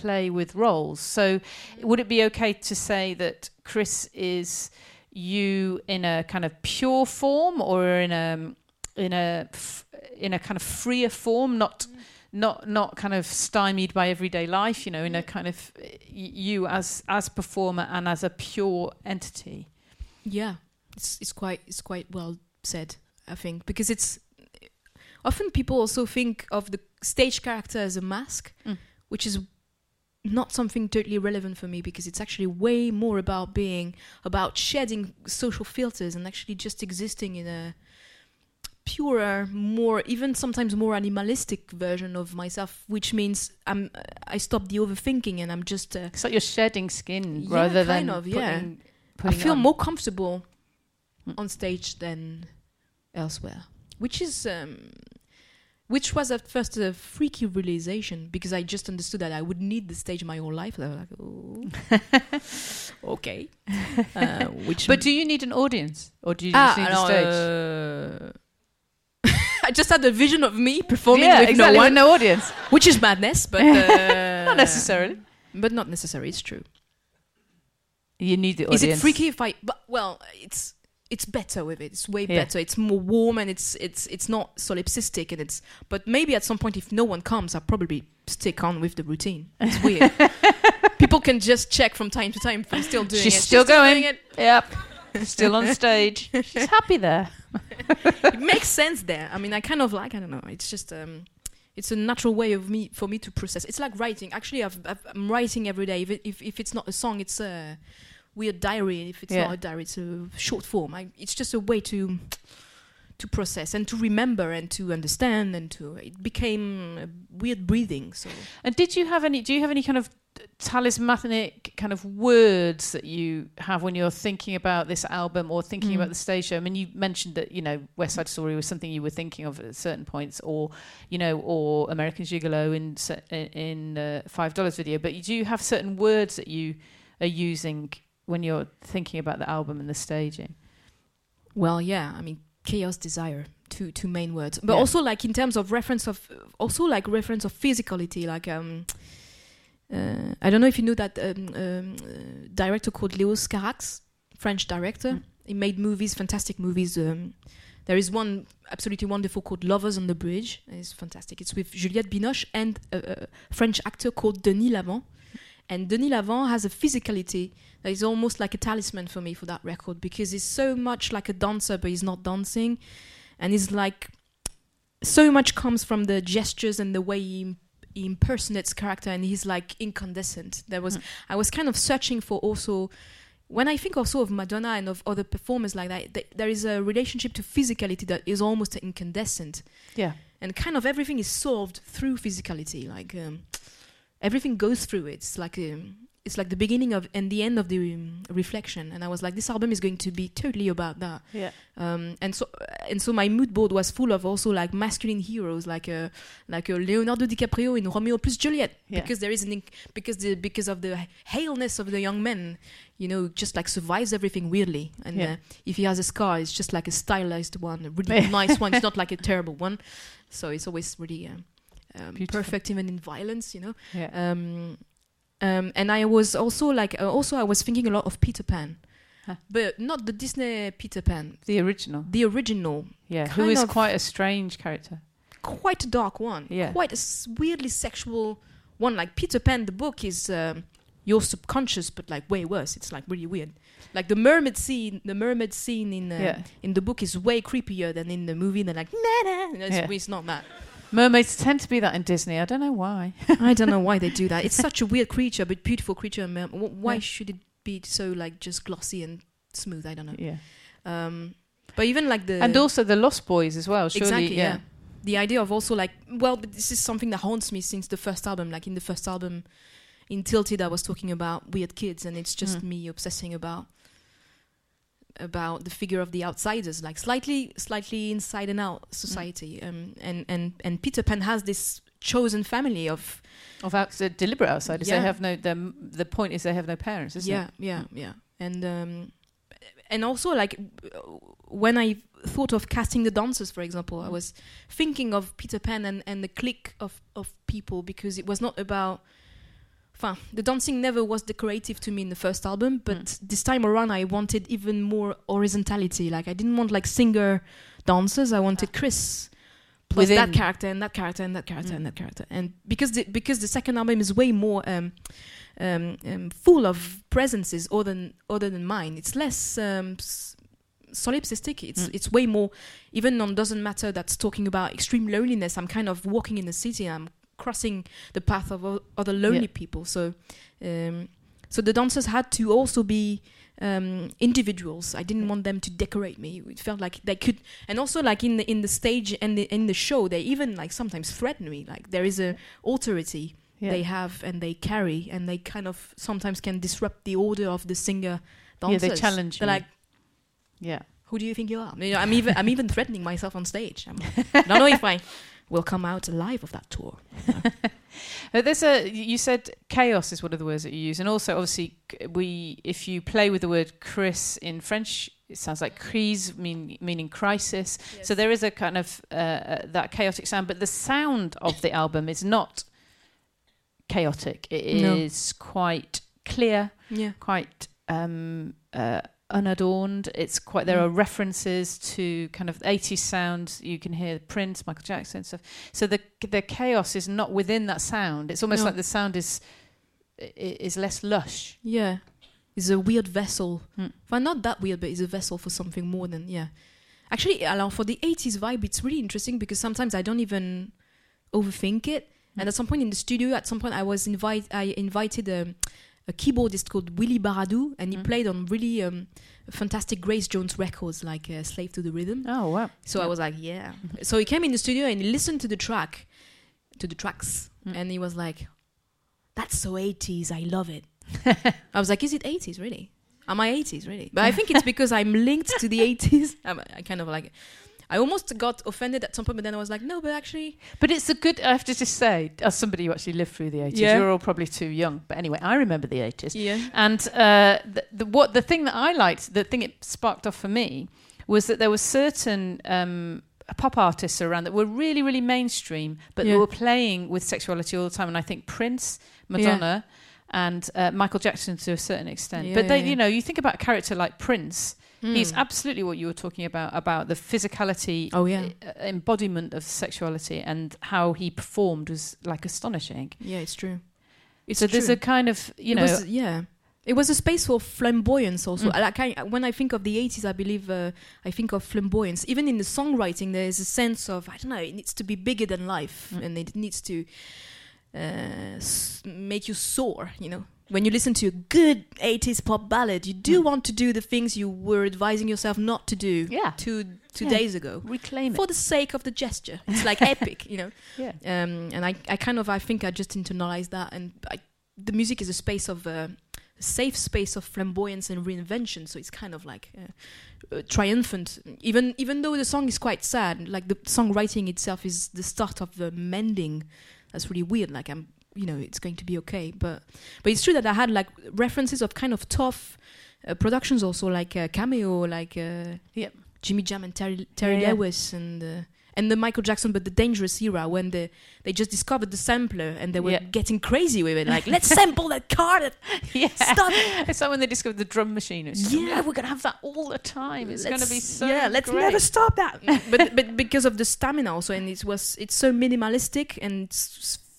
Speaker 1: play with roles. So, would it be okay to say that Chris is you in a kind of pure form or in a in a in a kind of freer form, not not not kind of stymied by everyday life, you know, in a kind of you as as performer and as a pure entity.
Speaker 2: Yeah, it's it's quite it's quite well said, I think, because it's often people also think of the stage character as a mask,
Speaker 1: Mm.
Speaker 2: which is not something totally relevant for me because it's actually way more about being about shedding social filters and actually just existing in a purer more even sometimes more animalistic version of myself which means i'm i stop the overthinking and i'm just uh,
Speaker 1: It's like you're shedding skin
Speaker 2: Yeah,
Speaker 1: rather
Speaker 2: kind
Speaker 1: than
Speaker 2: of, yeah.
Speaker 1: putting,
Speaker 2: I feel more comfortable
Speaker 1: Mm.
Speaker 2: on stage than elsewhere, which is um, which was at first a freaky realization because I just understood that I would need the stage my whole life. And I was like, oh, okay. Uh, which
Speaker 1: But do you need an audience, or do you
Speaker 2: ah,
Speaker 1: just need
Speaker 2: no,
Speaker 1: the stage?
Speaker 2: uh, I just had a vision of me performing
Speaker 1: yeah,
Speaker 2: with
Speaker 1: exactly,
Speaker 2: no
Speaker 1: with
Speaker 2: one,
Speaker 1: no audience.
Speaker 2: which is madness, but uh,
Speaker 1: Not necessarily.
Speaker 2: But not necessarily, It's true.
Speaker 1: You need the audience.
Speaker 2: Is it freaky if I? But well, it's it's better with it. It's way
Speaker 1: Yeah.
Speaker 2: better. It's more warm and it's it's it's not solipsistic and it's. But maybe at some point, if no one comes, I'll probably stick on with the routine. It's weird. People can just check from time to time if I'm still doing
Speaker 1: She's
Speaker 2: it.
Speaker 1: still going.
Speaker 2: doing it.
Speaker 1: Yep. Still on stage. She's happy there.
Speaker 2: It makes sense there. I mean, I kind of like. I don't know. It's just um. It's a natural way of me for me to process. It's like writing. Actually, I've, I've, I'm writing every day. If, it, if if it's not a song, it's a weird diary. If it's
Speaker 1: Yeah.
Speaker 2: not a diary, it's a short form. I, it's just a way to to process and to remember and to understand and to. It became a weird breathing. So
Speaker 1: And did you have any? Do you have any kind of talismanic kind of words that you have when you're thinking about this album or thinking
Speaker 2: Mm.
Speaker 1: about the stage show? I mean, you mentioned that you know West Side Story was something you were thinking of at certain points, or you know, or American Gigolo in in, uh, Five Dollars video. But you do you have certain words that you are using when you're thinking about the album and the staging?
Speaker 2: Well, yeah, I mean, chaos, desire, two two main words, but
Speaker 1: Yeah.
Speaker 2: also like in terms of reference of, also like reference of physicality, like um, uh, I don't know if you know that um, um, uh, director called Léos Carax, French director.
Speaker 1: Mm.
Speaker 2: He made movies, fantastic movies. Um, there is one absolutely wonderful called Lovers on the Bridge. It's fantastic. It's with Juliette Binoche and a, a French actor called Denis Lavant. And Denis Lavant has a physicality that is almost like a talisman for me for that record because he's so much like a dancer, but he's not dancing. And he's like, so much comes from the gestures and the way he, he impersonates character, and he's like incandescent. There was,
Speaker 1: Mm.
Speaker 2: I was kind of searching for also, when I think also of Madonna and of other performers like that, th- there is a relationship to physicality that is almost incandescent
Speaker 1: Yeah.
Speaker 2: and kind of everything is solved through physicality like um, everything goes through it. It's like um, it's like the beginning of and the end of the um, reflection. And i was like this album is going to be totally about that.
Speaker 1: Yeah.
Speaker 2: um, and so and so my mood board was full of also like masculine heroes like a like a Leonardo DiCaprio in Romeo plus Juliet.
Speaker 1: Yeah.
Speaker 2: because there is an because the because of the haleness of the young man you know just like survives everything weirdly. And
Speaker 1: Yeah.
Speaker 2: uh, if he has a scar it's just like a stylized one a really nice one. It's not like a terrible one. So it's always really um, um, perfect even in violence you know
Speaker 1: Yeah.
Speaker 2: um, um, and I was also like uh, also I was thinking a lot of Peter Pan
Speaker 1: Huh.
Speaker 2: but not the Disney Peter Pan
Speaker 1: the original.
Speaker 2: the original
Speaker 1: Yeah. Who is quite a strange character.
Speaker 2: quite a dark one.
Speaker 1: Yeah.
Speaker 2: Quite a s- weirdly sexual one. Like Peter Pan, the book is um, your subconscious, but like way worse. It's like really weird. Like the mermaid scene, the mermaid scene in uh,
Speaker 1: Yeah.
Speaker 2: in the book is way creepier than in the movie. They're like, nah, nah. It's,
Speaker 1: Yeah.
Speaker 2: it's not that.
Speaker 1: Mermaids tend to be that in Disney. I don't know why.
Speaker 2: I don't know why they do that. It's such a weird creature, but beautiful creature. Why
Speaker 1: Yeah.
Speaker 2: should it be so like just glossy and smooth? I don't know.
Speaker 1: Yeah.
Speaker 2: Um, But even like the
Speaker 1: and also the Lost Boys as well. Surely,
Speaker 2: exactly
Speaker 1: yeah.
Speaker 2: yeah. the idea of also like well but this is something that haunts me since the first album like in the first album in tilted i was talking about weird kids and it's just
Speaker 1: Mm.
Speaker 2: me obsessing about about the figure of the outsiders like slightly slightly inside and out society um and and and peter pan has this chosen family of
Speaker 1: Of outs- uh, deliberate outsiders,
Speaker 2: Yeah.
Speaker 1: they have no. The the point is they have no parents, isn't
Speaker 2: yeah
Speaker 1: it?
Speaker 2: yeah yeah and um and also like when i thought of casting the dancers for example i was thinking of peter pan and, and the clique of, of people because it was not about the dancing never was decorative to me in the first album, but
Speaker 1: Mm.
Speaker 2: this time around I wanted even more horizontality. Like I didn't want like singer dancers. I wanted Chris plus that character and that character and that character
Speaker 1: Mm.
Speaker 2: and that character. And because the, because the second album is way more um, um, um, full of presences other than other than mine. It's less um, solipsistic. It's
Speaker 1: Mm.
Speaker 2: it's way more. Even on doesn't matter. That's talking about extreme loneliness. I'm kind of walking in the city. I'm crossing the path of other lonely
Speaker 1: Yeah.
Speaker 2: people. So, um, so the dancers had to also be um, individuals. I didn't want them to decorate me. It felt like they could, and also like in the in the stage and the, in the show, they even like sometimes threaten me. Like there is a authority
Speaker 1: Yeah.
Speaker 2: they have and they carry, and they kind of sometimes can disrupt the order of the singer dancers.
Speaker 1: yeah, they challenge
Speaker 2: They're
Speaker 1: you.
Speaker 2: like,
Speaker 1: yeah.
Speaker 2: who do you think you are? You know, I'm even I'm even threatening myself on stage. I'm, I don't know if I will come out alive of that tour.
Speaker 1: There's a you said chaos is one of the words that you use, and also obviously we if you play with the word Chris in French, it sounds like crise, mean, meaning crisis. So there is a kind of uh, uh, that chaotic sound, but the sound of the album is not chaotic. It is
Speaker 2: No.
Speaker 1: quite clear,
Speaker 2: yeah.
Speaker 1: quite um, uh, unadorned. It's quite. There
Speaker 2: Mm.
Speaker 1: are references to kind of 80s sounds. You can hear Prince, Michael Jackson, stuff. So the the chaos is not within that sound. It's almost
Speaker 2: No.
Speaker 1: like the sound is is less lush.
Speaker 2: Yeah. It's a weird vessel.
Speaker 1: Hmm.
Speaker 2: Well, not that weird, but it's a vessel for something more than, yeah. Actually, alors, for the 80s vibe, it's really interesting because sometimes I don't even overthink it.
Speaker 1: Hmm.
Speaker 2: And at some point in the studio, at some point, I was invite, I invited um, a keyboardist called Willy Baradou, and he
Speaker 1: Hmm.
Speaker 2: played on really um, fantastic Grace Jones records like uh, Slave to the Rhythm.
Speaker 1: Oh wow!
Speaker 2: So I was like, yeah. so he came in the studio and he listened to the track, to the tracks,
Speaker 1: Mm.
Speaker 2: and he was like, "That's so 80s. I love it." I was like, "Is it 80s really? Am I 80s really?" But I think it's because I'm linked to the 80s. I'm, I kind of like, I almost got offended at some point, but then I was like, "No, but actually,
Speaker 1: But it's a good. I have to just say, as somebody who actually lived through the 80s,
Speaker 2: Yeah.
Speaker 1: you're all probably too young. But anyway, I remember the 80s.
Speaker 2: yeah,
Speaker 1: And uh, the, the what the thing that I liked, the thing it sparked off for me, was that there were certain um, pop artists around that were really, really mainstream, but they were playing with sexuality all the time. And I think Prince, Madonna, and uh, Michael Jackson to a certain extent.
Speaker 2: Yeah,
Speaker 1: but they,
Speaker 2: yeah, yeah.
Speaker 1: you know, you think about a character like Prince. He's
Speaker 2: Mm.
Speaker 1: absolutely what you were talking about about the physicality
Speaker 2: Oh, yeah.
Speaker 1: uh, embodiment of sexuality and how he performed was like astonishing.
Speaker 2: yeah, it's true. It's
Speaker 1: so there's a kind of you
Speaker 2: It
Speaker 1: know
Speaker 2: was- yeah. It was a space for flamboyance also.
Speaker 1: Mm.
Speaker 2: Like I, when I think of the 80s, I believe uh, I think of flamboyance. Even in the songwriting, there is a sense of I don't know. It needs to be bigger than life,
Speaker 1: Mm.
Speaker 2: and it needs to uh, s- make you soar. You know, when you listen to a good 80s pop ballad, you do
Speaker 1: Mm.
Speaker 2: want to do the things you were advising yourself not to do
Speaker 1: yeah
Speaker 2: two two
Speaker 1: Yeah.
Speaker 2: days ago.
Speaker 1: reclaim it.
Speaker 2: For
Speaker 1: it
Speaker 2: the sake of the gesture, it's like epic, you know.
Speaker 1: yeah
Speaker 2: um, and I, I kind of I think I just internalized that and I, the music is a space of uh, a safe space of flamboyance and reinvention so it's kind of like uh, uh, triumphant even even though the song is quite sad like the songwriting itself is the start of the mending that's really weird like I'm you know it's going to be okay but but it's true that I had like references of kind of tough uh, productions also like uh, cameo like uh,
Speaker 1: Yep.
Speaker 2: Jimmy Jam and Terry, Terry
Speaker 1: Yeah, yeah.
Speaker 2: Lewis and uh, and the Michael Jackson, but the dangerous era when the they just discovered the sampler and they were
Speaker 1: Yeah.
Speaker 2: getting crazy with it. Like, let's sample that car. That
Speaker 1: yeah
Speaker 2: Stop.
Speaker 1: it's like when they discovered the drum machine it's
Speaker 2: Yeah.
Speaker 1: yeah we're gonna have that all the time it's gonna be so
Speaker 2: yeah. Let's
Speaker 1: great.
Speaker 2: never stop that. but but because of the stamina also, and it was it's so minimalistic and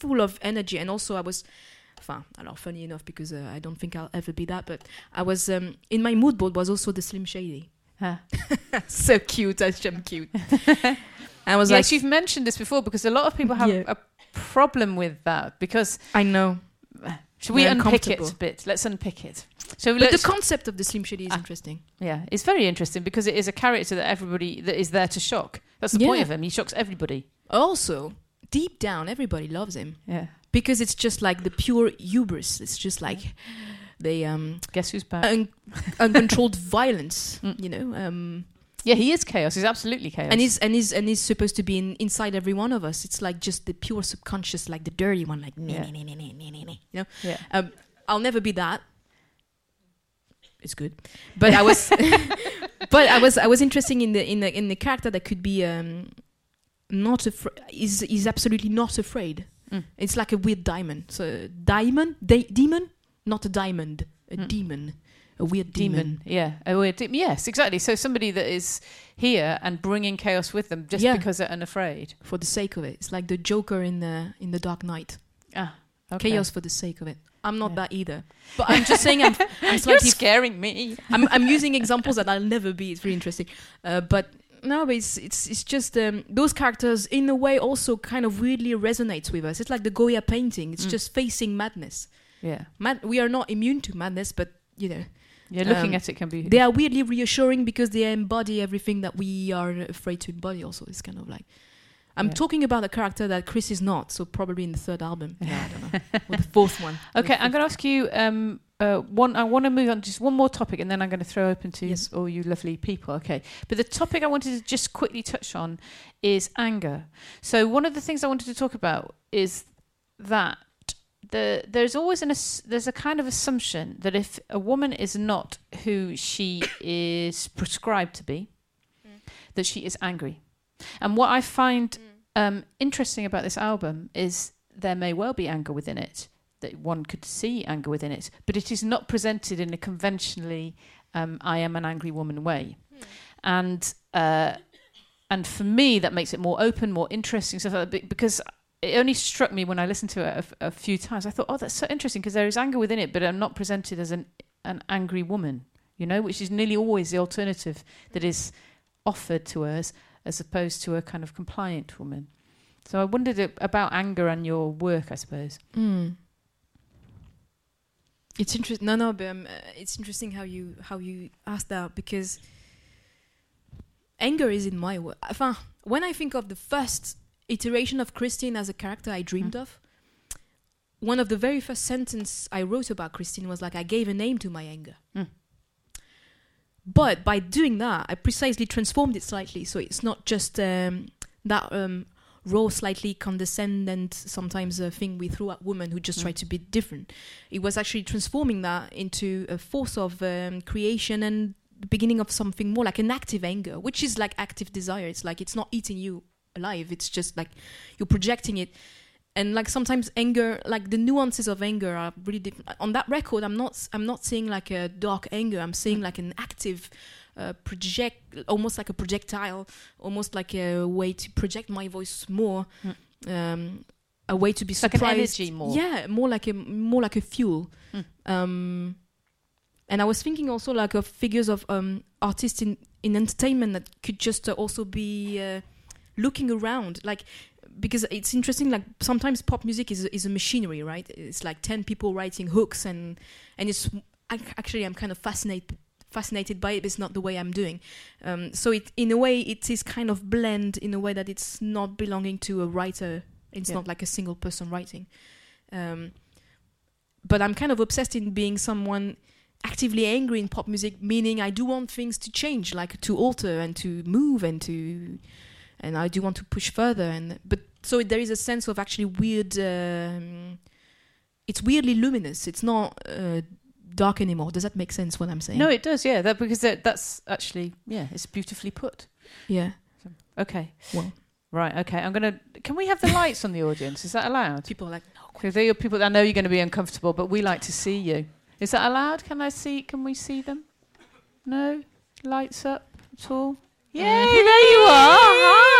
Speaker 2: full of energy. And also, I was. Enfin, alors funny enough because uh, I don't think I'll ever be that, but I was um, in my mood board was also the Slim Shady.
Speaker 1: Huh.
Speaker 2: so cute, I'm cute. I was
Speaker 1: yes
Speaker 2: like,
Speaker 1: you've mentioned this before because a lot of people have
Speaker 2: Yeah.
Speaker 1: a problem with that because
Speaker 2: I know.
Speaker 1: Should we unpick it a bit? Let's unpick it. So
Speaker 2: But the concept of the Slim Shady is
Speaker 1: Ah.
Speaker 2: interesting.
Speaker 1: yeah, it's very interesting because it is a character that everybody that is there to shock. That's the point of him. He shocks everybody.
Speaker 2: Also, deep down, everybody loves him
Speaker 1: Yeah.
Speaker 2: because it's just like the pure hubris. It's just like the um,
Speaker 1: Guess who's back?
Speaker 2: un- uncontrolled violence.
Speaker 1: Mm.
Speaker 2: You know. Um,
Speaker 1: yeah, he is chaos. He's absolutely chaos.
Speaker 2: and he's and he's and he's supposed to be in, inside every one of us. It's like just the pure subconscious, like the dirty one, like
Speaker 1: Yeah.
Speaker 2: nee, nee, nee, nee, nee, nee, nee, you know.
Speaker 1: yeah.
Speaker 2: Um, I'll never be that. It's good, but I was, but I was, I was interested in the in the in the character that could be um, not afraid. Is is absolutely not afraid.
Speaker 1: Mm.
Speaker 2: It's like a weird diamond. So diamond, da- demon, not a diamond, a
Speaker 1: Mm.
Speaker 2: demon, a weird demon.
Speaker 1: demon. Yeah, a weird de- yes, exactly. So somebody that is here and bringing chaos with them just
Speaker 2: Yeah.
Speaker 1: because they're unafraid.
Speaker 2: for the sake of it. It's like the Joker in the in the Dark Knight.
Speaker 1: Ah, okay.
Speaker 2: Chaos for the sake of it. I'm not
Speaker 1: Yeah.
Speaker 2: that either. But I'm just saying I'm, I'm
Speaker 1: You're scaring me.
Speaker 2: I'm, I'm using examples that I'll never be. It's really interesting. Uh, but no, but it's it's it's just um, those characters in a way also kind of weirdly resonates with us. It's like the Goya painting. It's
Speaker 1: Mm.
Speaker 2: just facing madness.
Speaker 1: Yeah,
Speaker 2: Mad- we are not immune to madness, but you know
Speaker 1: yeah. Looking
Speaker 2: Um,
Speaker 1: at it can be.
Speaker 2: they are weirdly reassuring because they embody everything that we are afraid to embody. Also, it's kind of like. I'm
Speaker 1: Yeah.
Speaker 2: talking about a character that Chris is not, so probably in the third album. Yeah, I don't know. or the fourth one.
Speaker 1: Okay, I'm going to ask you um, uh, one. I want to move on to just one more topic, and then I'm going to throw open to
Speaker 2: Yes.
Speaker 1: all you lovely people. Okay, but the topic I wanted to just quickly touch on is anger. So one of the things I wanted to talk about is that the there's always an there's a kind of assumption that if a woman is not who she is prescribed to be, that she is angry. And what I find um, interesting about this album is there may well be anger within it, that one could see anger within it, but it is not presented in a conventionally um, "I am an angry woman" way, and uh, and for me that makes it more open, more interesting stuff like because. It only struck me when I listened to it a few times. I thought, "Oh, that's so interesting," because there is anger within it, but I'm not presented as an an angry woman, you know, which is nearly always the alternative that is offered to us as opposed to a kind of compliant woman. So I wondered about anger and your work, I suppose.
Speaker 2: Mm. It's interesting. No, no, but um, uh, it's interesting how you how you asked that because anger is in my. Enfin, when I think of the first iteration of Christine as a character I dreamed of, one of the very first sentence I wrote about Christine was like, "I gave a name to my anger."
Speaker 1: Mm.
Speaker 2: But by doing that, I precisely transformed it slightly, so it's not just um, that um, raw, slightly condescendent, sometimes a thing we throw at women who just
Speaker 1: Mm.
Speaker 2: try to be different. It was actually transforming that into a force of um, creation and the beginning of something more like an active anger, which is like active desire. It's like it's not eating you alive. It's just like you're projecting it. And like sometimes anger, like the nuances of anger are really different. On that record, I'm not, I'm not seeing like a dark anger. I'm seeing
Speaker 1: Mm.
Speaker 2: like an active uh, project, almost like a projectile, almost like a way to project my voice more, um, a way to be
Speaker 1: like an
Speaker 2: surprised.
Speaker 1: energy more.
Speaker 2: Yeah, more like a more like a fuel.
Speaker 1: Mm.
Speaker 2: Um, and I was thinking also like of figures of um, artists in in entertainment that could just uh, also be uh, looking around, like because it's interesting. Like sometimes pop music is is a machinery, right? It's like ten people writing hooks, and and it's I, actually I'm kind of fascinated fascinated by it. But it's not the way I'm doing. Um, so it in a way it is kind of blend in a way that it's not belonging to a writer. It's
Speaker 1: Yeah.
Speaker 2: not like a single person writing. Um, but I'm kind of obsessed in being someone actively angry in pop music, meaning I do want things to change, like to alter and to move and to, and I do want to push further. And but so there is a sense of actually weird. Um, it's weirdly luminous. It's not uh, dark anymore. Does that make sense? What I'm saying?
Speaker 1: No, it does. Yeah, that because that, that's actually yeah, it's beautifully put.
Speaker 2: Yeah.
Speaker 1: Okay.
Speaker 2: Well.
Speaker 1: Right. Okay. I'm gonna. Can we have the lights on the audience? Is that allowed?
Speaker 2: People are like, no.
Speaker 1: Because they are people. I know you're going to be uncomfortable, but we like to see you. Is that allowed? Can I see? Can we see them? No lights up at all. Yay! There you are.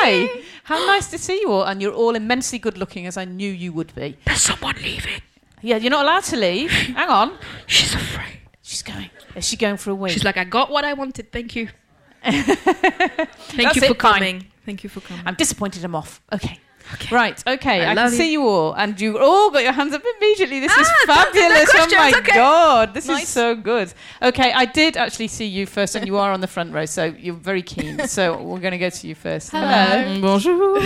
Speaker 1: Hi. How nice to see you all, and you're all immensely good looking, as I knew you would be.
Speaker 2: There's someone leaving.
Speaker 1: Yeah, you're not allowed to leave. Hang on.
Speaker 2: She's afraid.
Speaker 1: She's going. Is she going for a wee?
Speaker 2: She's like, I got what I wanted. Thank you. Thank
Speaker 1: That's
Speaker 2: you for
Speaker 1: it, fine.
Speaker 2: coming. Thank you for coming.
Speaker 1: I'm disappointed I'm off. Okay. Okay. Right, okay.
Speaker 2: I
Speaker 1: I, can
Speaker 2: you.
Speaker 1: see you all, and you all got your hands up immediately. This is
Speaker 2: Ah, don't do the
Speaker 1: fabulous. Oh my
Speaker 2: okay.
Speaker 1: god, this is so good. Okay, I did actually see you first, and you are on the front row, so you're very keen. So we're going to go to you first.
Speaker 3: Hello.
Speaker 1: Bonjour.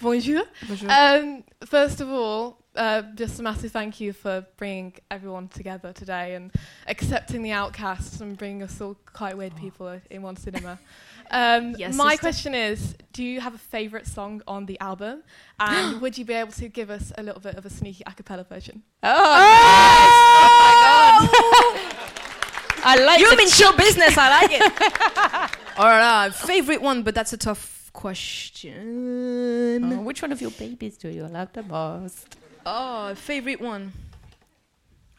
Speaker 3: Bonjour. Um, first of all, uh, just a massive thank you for bringing everyone together today and accepting the outcasts and bringing us all quite weird people in one cinema. Um,
Speaker 2: Yes,
Speaker 3: my
Speaker 2: sister.
Speaker 3: question is Do you have a favourite song on the album? And would you be able to give us a little bit of a sneaky a cappella version?
Speaker 1: Oh, nice. oh my god. I like
Speaker 2: You
Speaker 1: the
Speaker 2: mean show business? I like it. All right, favorite one, but that's a tough question.
Speaker 1: Oh, which one of your babies do you love the most?
Speaker 2: Oh, favorite one.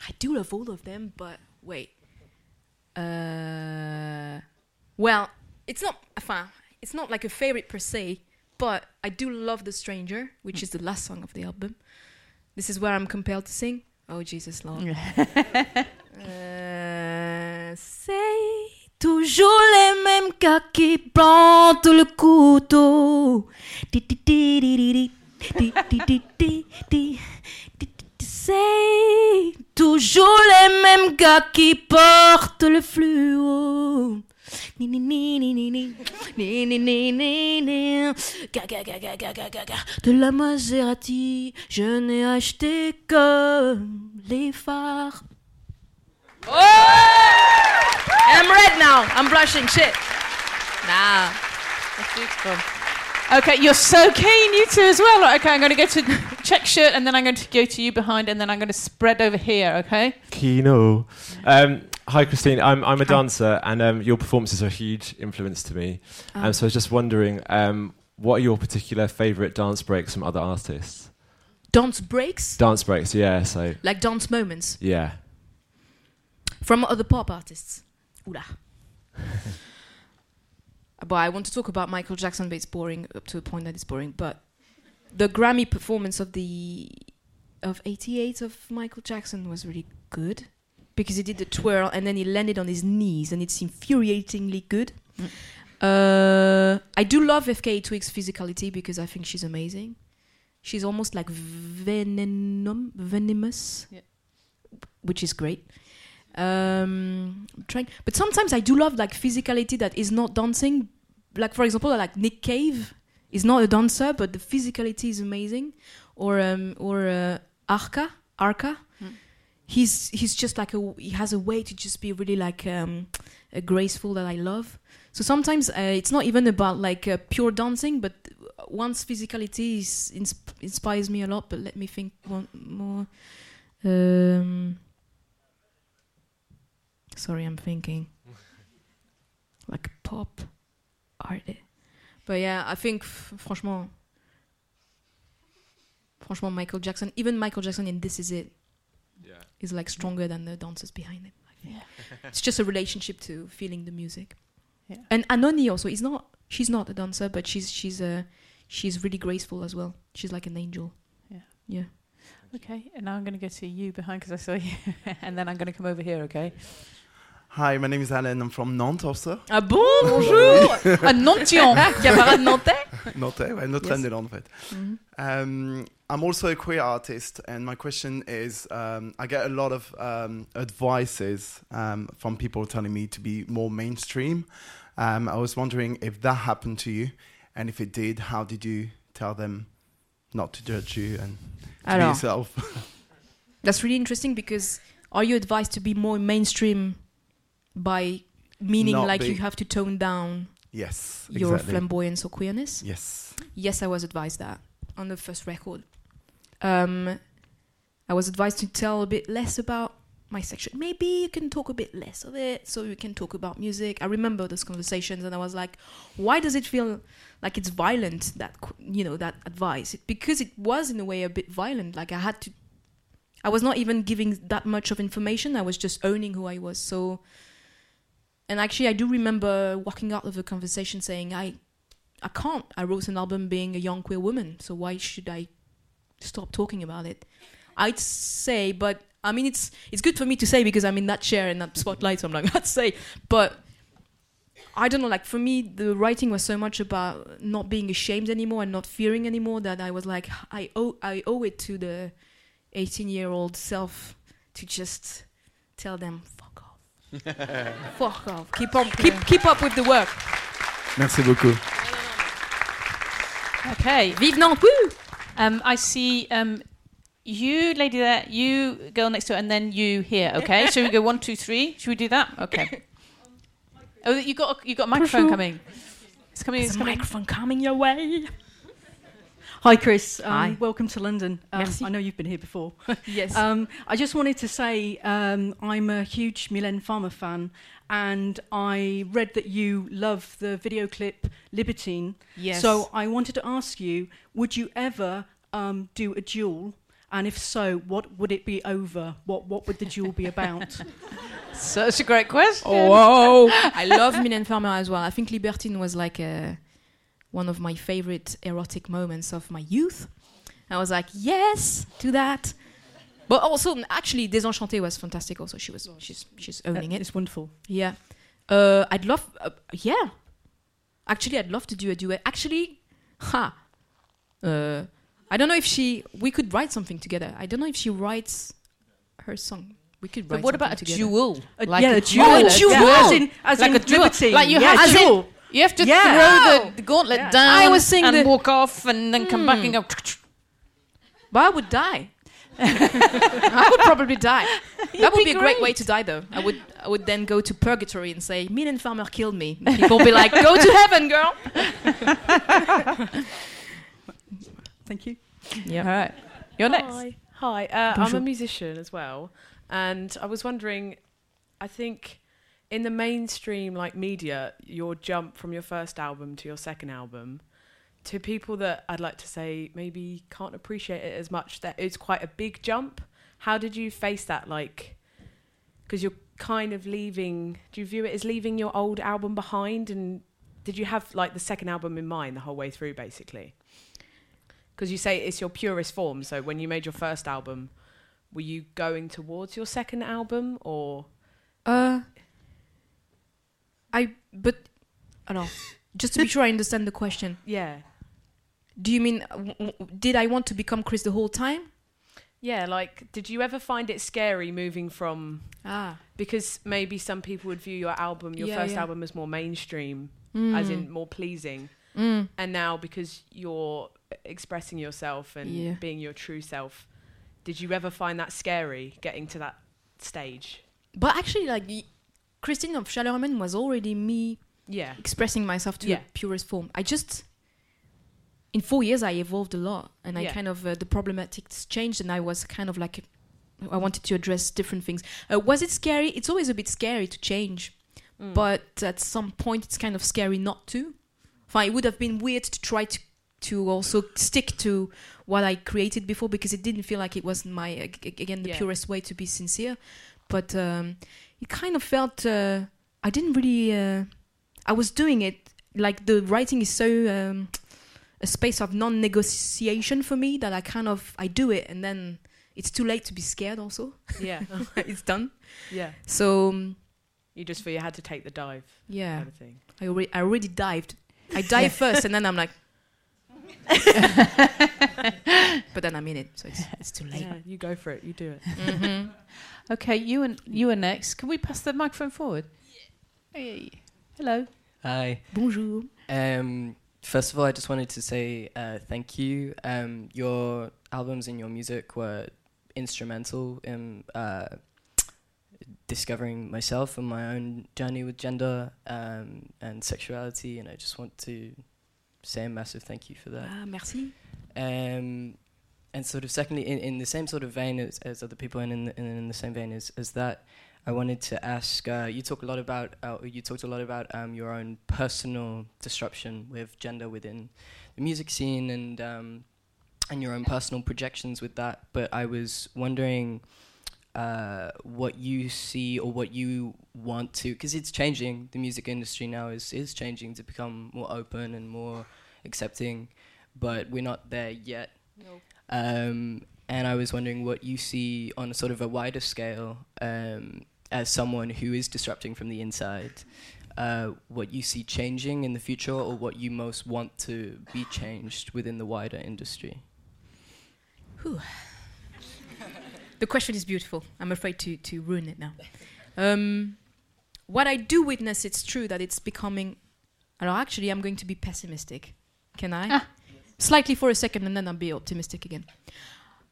Speaker 2: I do love all of them, but wait. Uh, well, it's not. Enfin, it's not like a favorite per se, but I do love "The Stranger," which is the last song of the album. This is where I'm compelled to sing. Oh Jesus Lord. Euh, c'est toujours les mêmes gars qui plantent le couteau. Di, di, di, C'est toujours les mêmes gars qui portent le fluo. De la Maserati, je n'ai acheté que les phares. Oh! I'm red now. I'm blushing. Shit. Nah.
Speaker 1: That's beautiful. Okay, you're so keen, you two as well. Right, Okay, I'm going to go to check shirt, and then I'm going to go to you behind, and then I'm going to spread over here. Okay.
Speaker 4: Kino. Um, hi, Christine. I'm, I'm a dancer, and um, your performances are a huge influence to me.
Speaker 2: Oh.
Speaker 4: Um, so I was just wondering, um, what are your particular favourite dance breaks from other artists?
Speaker 2: Dance breaks,
Speaker 4: Dance breaks, yeah. So
Speaker 2: like dance moments
Speaker 4: yeah.
Speaker 2: from other pop artists. Oula. but I want to talk about Michael Jackson, but it's boring up to a point that it's boring. But the Grammy performance of the of '88 of Michael Jackson was really good because he did the twirl and then he landed on his knees, and it's infuriatingly good. Uh, I do love FKA Twigs' physicality because I think she's amazing. She's almost like venom, venomous,
Speaker 1: Yeah.
Speaker 2: which is great. Um, trying, but sometimes I do love like physicality that is not dancing. Like for example, like Nick Cave is not a dancer, but the physicality is amazing. Or um, or uh, Arca, Arca.
Speaker 1: Mm.
Speaker 2: He's he's just like a he has a way to just be really like um, graceful that I love. So sometimes uh, it's not even about like uh, pure dancing, but once physicality is, insp- inspires me a lot. But let me think one more. Um, sorry, I'm thinking like pop artist. But yeah, I think franchement, franchement, Michael Jackson, even Michael Jackson in This Is It,
Speaker 4: Yeah.
Speaker 2: is like stronger than the dancers behind it. Think.
Speaker 1: Yeah.
Speaker 2: it's just a relationship to feeling the music.
Speaker 1: Yeah.
Speaker 2: And Anohni also is not. She's not a dancer, but she's she's uh, she's really graceful as well. She's like an angel.
Speaker 1: Yeah.
Speaker 2: Yeah.
Speaker 1: Okay, and now I'm going to go to you behind because I saw you, and then I'm going to come over here. Okay.
Speaker 5: Hi, my name is Alan. I'm from Nantes also.
Speaker 2: Ah bon, bonjour.
Speaker 1: A Nontion.
Speaker 2: Camarade nantais.
Speaker 5: Nantais, ouais, Notre-Dame-des-Landes en fait.
Speaker 2: Mhm.
Speaker 5: Um, I'm also a queer artist, and my question is um, I get a lot of um, advices um, from people telling me to be more mainstream. Um, I was wondering if that happened to you, and if it did, how did you tell them not to judge you and to be yourself?
Speaker 2: that's really interesting because are you advised to be more mainstream by meaning
Speaker 5: Not
Speaker 2: like
Speaker 5: be-
Speaker 2: you have to tone down
Speaker 5: yes,
Speaker 2: your
Speaker 5: exactly.
Speaker 2: flamboyance or queerness?
Speaker 5: Yes.
Speaker 2: Yes, I was advised that on the first record. Um, I was advised to tell a bit less about my section. Maybe you can talk a bit less of it so you can talk about music. I remember those conversations and I was like, why does it feel like it's violent that you know that advice? It, because it was in a way a bit violent. Like I had to I was not even giving that much of information. I was just owning who I was. So and actually I do remember walking out of the conversation saying I I can't. I wrote an album being a young queer woman, so why should I stop talking about it? I'd say, but I mean, it's it's good for me to say because I'm in that chair and that spotlight, so I'm like, I'd say, but I don't know. Like for me, the writing was so much about not being ashamed anymore and not fearing anymore that I was like, I owe I owe it to the 18 year old self to just tell them fuck off. Keep on, keep keep up with the work.
Speaker 5: Merci beaucoup.
Speaker 1: Okay.
Speaker 2: Vive Nantes! Woo!
Speaker 1: Um, I see um, you, lady there, you, girl next to her, and then you here. Okay. Shall we go one, two, three? Should we do that? Okay. Oh, you got a, you got a microphone coming. It's coming. It's
Speaker 2: a
Speaker 1: coming.
Speaker 2: microphone coming your way.
Speaker 6: Hi, Chris. Um,
Speaker 2: Hi.
Speaker 6: Welcome to London. Um,
Speaker 2: Merci.
Speaker 6: I know you've been here before.
Speaker 2: Yes.
Speaker 6: Um, I just wanted to say um, I'm a huge Mylène Farmer fan, and I read that you love the video clip Libertine.
Speaker 2: yes.
Speaker 6: So I wanted to ask you: Would you ever um, do a duel? And if so, what would it be over? What What would the duel be about?
Speaker 1: Such a great question.
Speaker 2: Whoa! I love Mylène Farmer as well. I think Libertine was like a, one of my favorite erotic moments of my youth. I was like, yes, to that. But also, actually, Désenchantée was fantastic. Also, she was she's she's owning it.
Speaker 6: It's wonderful.
Speaker 2: Yeah. Uh, I'd love. Uh, yeah. Actually, I'd love to do a duet. Actually, ha. Uh, I don't know if she. We could write something together. I don't know if she writes her song. We could write.
Speaker 1: But what about a
Speaker 2: something together.
Speaker 1: duel?
Speaker 6: A,
Speaker 1: Like
Speaker 6: yeah,
Speaker 1: a
Speaker 6: a duel.
Speaker 2: duel.
Speaker 6: Yeah. As in, as
Speaker 1: Like
Speaker 6: in
Speaker 1: a duel.
Speaker 6: Libertine.
Speaker 1: Like you
Speaker 6: yeah,
Speaker 1: have to-
Speaker 6: duel.
Speaker 1: You have to
Speaker 2: Yeah.
Speaker 1: throw the, the gauntlet
Speaker 6: Yeah.
Speaker 1: down.
Speaker 2: I was saying
Speaker 1: and
Speaker 2: that-
Speaker 1: walk off, and then come back and go.
Speaker 2: But I would die. I would probably die. that would
Speaker 1: be
Speaker 2: be, a great way to die, though. I would, I would then go to purgatory and say, Mylène Farmer killed me. People will be like, go to heaven, girl.
Speaker 6: Thank you. Yeah.
Speaker 1: All right. You're next.
Speaker 7: Hi. Hi. Uh, I'm a musician as well, and I was wondering. I think in the mainstream like media, your jump from your first album to your second album, to people that I'd like to say maybe can't appreciate it as much, that it's quite a big jump. How did you face that? Like, because you're kind of leaving. Do you view it as leaving your old album behind? And did you have like the second album in mind the whole way through, basically? Because you say it's your purest form. So when you made your first album, were you going towards your second album or?
Speaker 2: Uh, I, but, I don't know. Just to be sure I understand the question.
Speaker 7: Yeah.
Speaker 2: Do you mean, w- w- did I want to become Chris the whole time?
Speaker 7: Yeah, like, did you ever find it scary moving from.
Speaker 2: Ah.
Speaker 7: Because maybe some people would view your album, your
Speaker 2: Yeah,
Speaker 7: first
Speaker 2: yeah.
Speaker 7: album, as more mainstream,
Speaker 2: Mm.
Speaker 7: as in more pleasing.
Speaker 2: Mm.
Speaker 7: And now, because you're expressing yourself and
Speaker 2: Yeah.
Speaker 7: being your true self, did you ever find that scary getting to that stage?
Speaker 2: But actually, like, y- Christine of Chaleur was already me
Speaker 7: Yeah.
Speaker 2: expressing myself to
Speaker 7: Yeah.
Speaker 2: a purest form. I just in four years I evolved a lot, and I kind of uh, the problematics changed, and I was kind of like I wanted to address different things. Uh, was it scary? It's always a bit scary to change,
Speaker 7: Mm.
Speaker 2: but at some point it's kind of scary not to. Fine, it would have been weird to try to to also stick to what I created before because it didn't feel like it was my ag- ag- again the
Speaker 7: Yeah.
Speaker 2: purest way to be sincere, but um, it kind of felt uh, I didn't really. Uh, I was doing it like the writing is so um, a space of non-negotiation for me that I kind of I do it and then it's too late to be scared. Also,
Speaker 7: Yeah.
Speaker 2: it's done.
Speaker 7: yeah.
Speaker 2: So um,
Speaker 7: You just feel you had to take the dive.
Speaker 2: yeah,
Speaker 7: Kind of thing.
Speaker 2: I already I already dived. I dive first and then I'm like. but then I'm in it, so it's, it's too late.
Speaker 7: Yeah, you go for it. You do it.
Speaker 2: Mhm.
Speaker 1: Okay, you and you are next. Can we pass the microphone forward? Hey. Hello.
Speaker 8: Hi.
Speaker 2: Bonjour.
Speaker 8: Um, first of all, I just wanted to say uh, thank you. Um, your albums and your music were instrumental in uh, discovering myself and my own journey with gender um, and sexuality, and I just want to say a massive thank you for that.
Speaker 2: Ah, merci.
Speaker 8: Um, and sort of secondly, in, in the same sort of vein as, as other people, and in the, and in the same vein as, as that, I wanted to ask. Uh, you talk a lot about. Uh, you talked a lot about um, your own personal disruption with gender within the music scene, and um, and your own personal projections with that. But I was wondering uh, what you see or what you want to, because it's changing. The music industry now is is changing to become more open and more accepting, but we're not there yet. Um, and I was wondering what you see on a sort of a wider scale um, as someone who is disrupting from the inside. uh, what you see changing in the future, or what you most want to be changed within the wider industry?
Speaker 2: Whew. The question is beautiful. I'm afraid to, to ruin it now. Um, what I do witness, it's true that it's becoming. Alors, actually, I'm going to be pessimistic. Can I?
Speaker 1: Ah.
Speaker 2: Slightly for a second, and then I'll be optimistic again.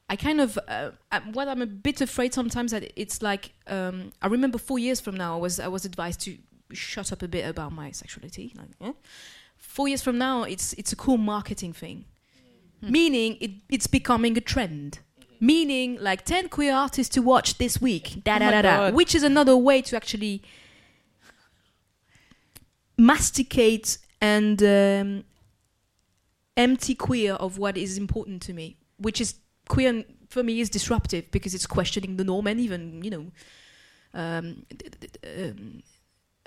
Speaker 2: I kind of uh, uh, what I'm a bit afraid sometimes that it's like um, I remember four years from now I was I was advised to shut up a bit about my sexuality. Like, eh? Four years from now, it's it's a cool marketing thing, meaning it, it's becoming a trend. Meaning like ten queer artists to watch this week, da
Speaker 1: Oh
Speaker 2: da da da, which is another way to actually masticate and um, empty queer of what is important to me, which is queer for me is disruptive because it's questioning the norm and even you know um, um,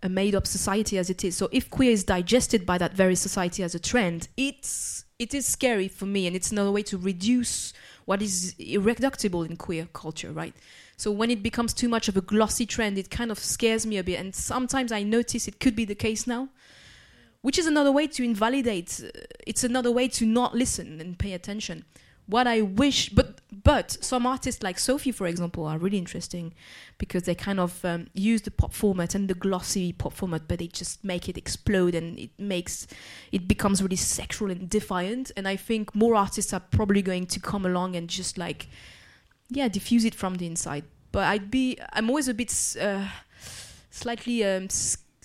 Speaker 2: a made-up society as it is. So if queer is digested by that very society as a trend, it's it is scary for me, and it's another way to reduce what is irreducible in queer culture, right? So when it becomes too much of a glossy trend, it kind of scares me a bit, and sometimes I notice it could be the case now which is another way to invalidate uh, it's another way to not listen and pay attention what i wish but but some artists like sophie for example are really interesting because they kind of um, use the pop format and the glossy pop format but they just make it explode and it makes it becomes really sexual and defiant and i think more artists are probably going to come along and just like yeah diffuse it from the inside but i'd be i'm always a bit uh, slightly um,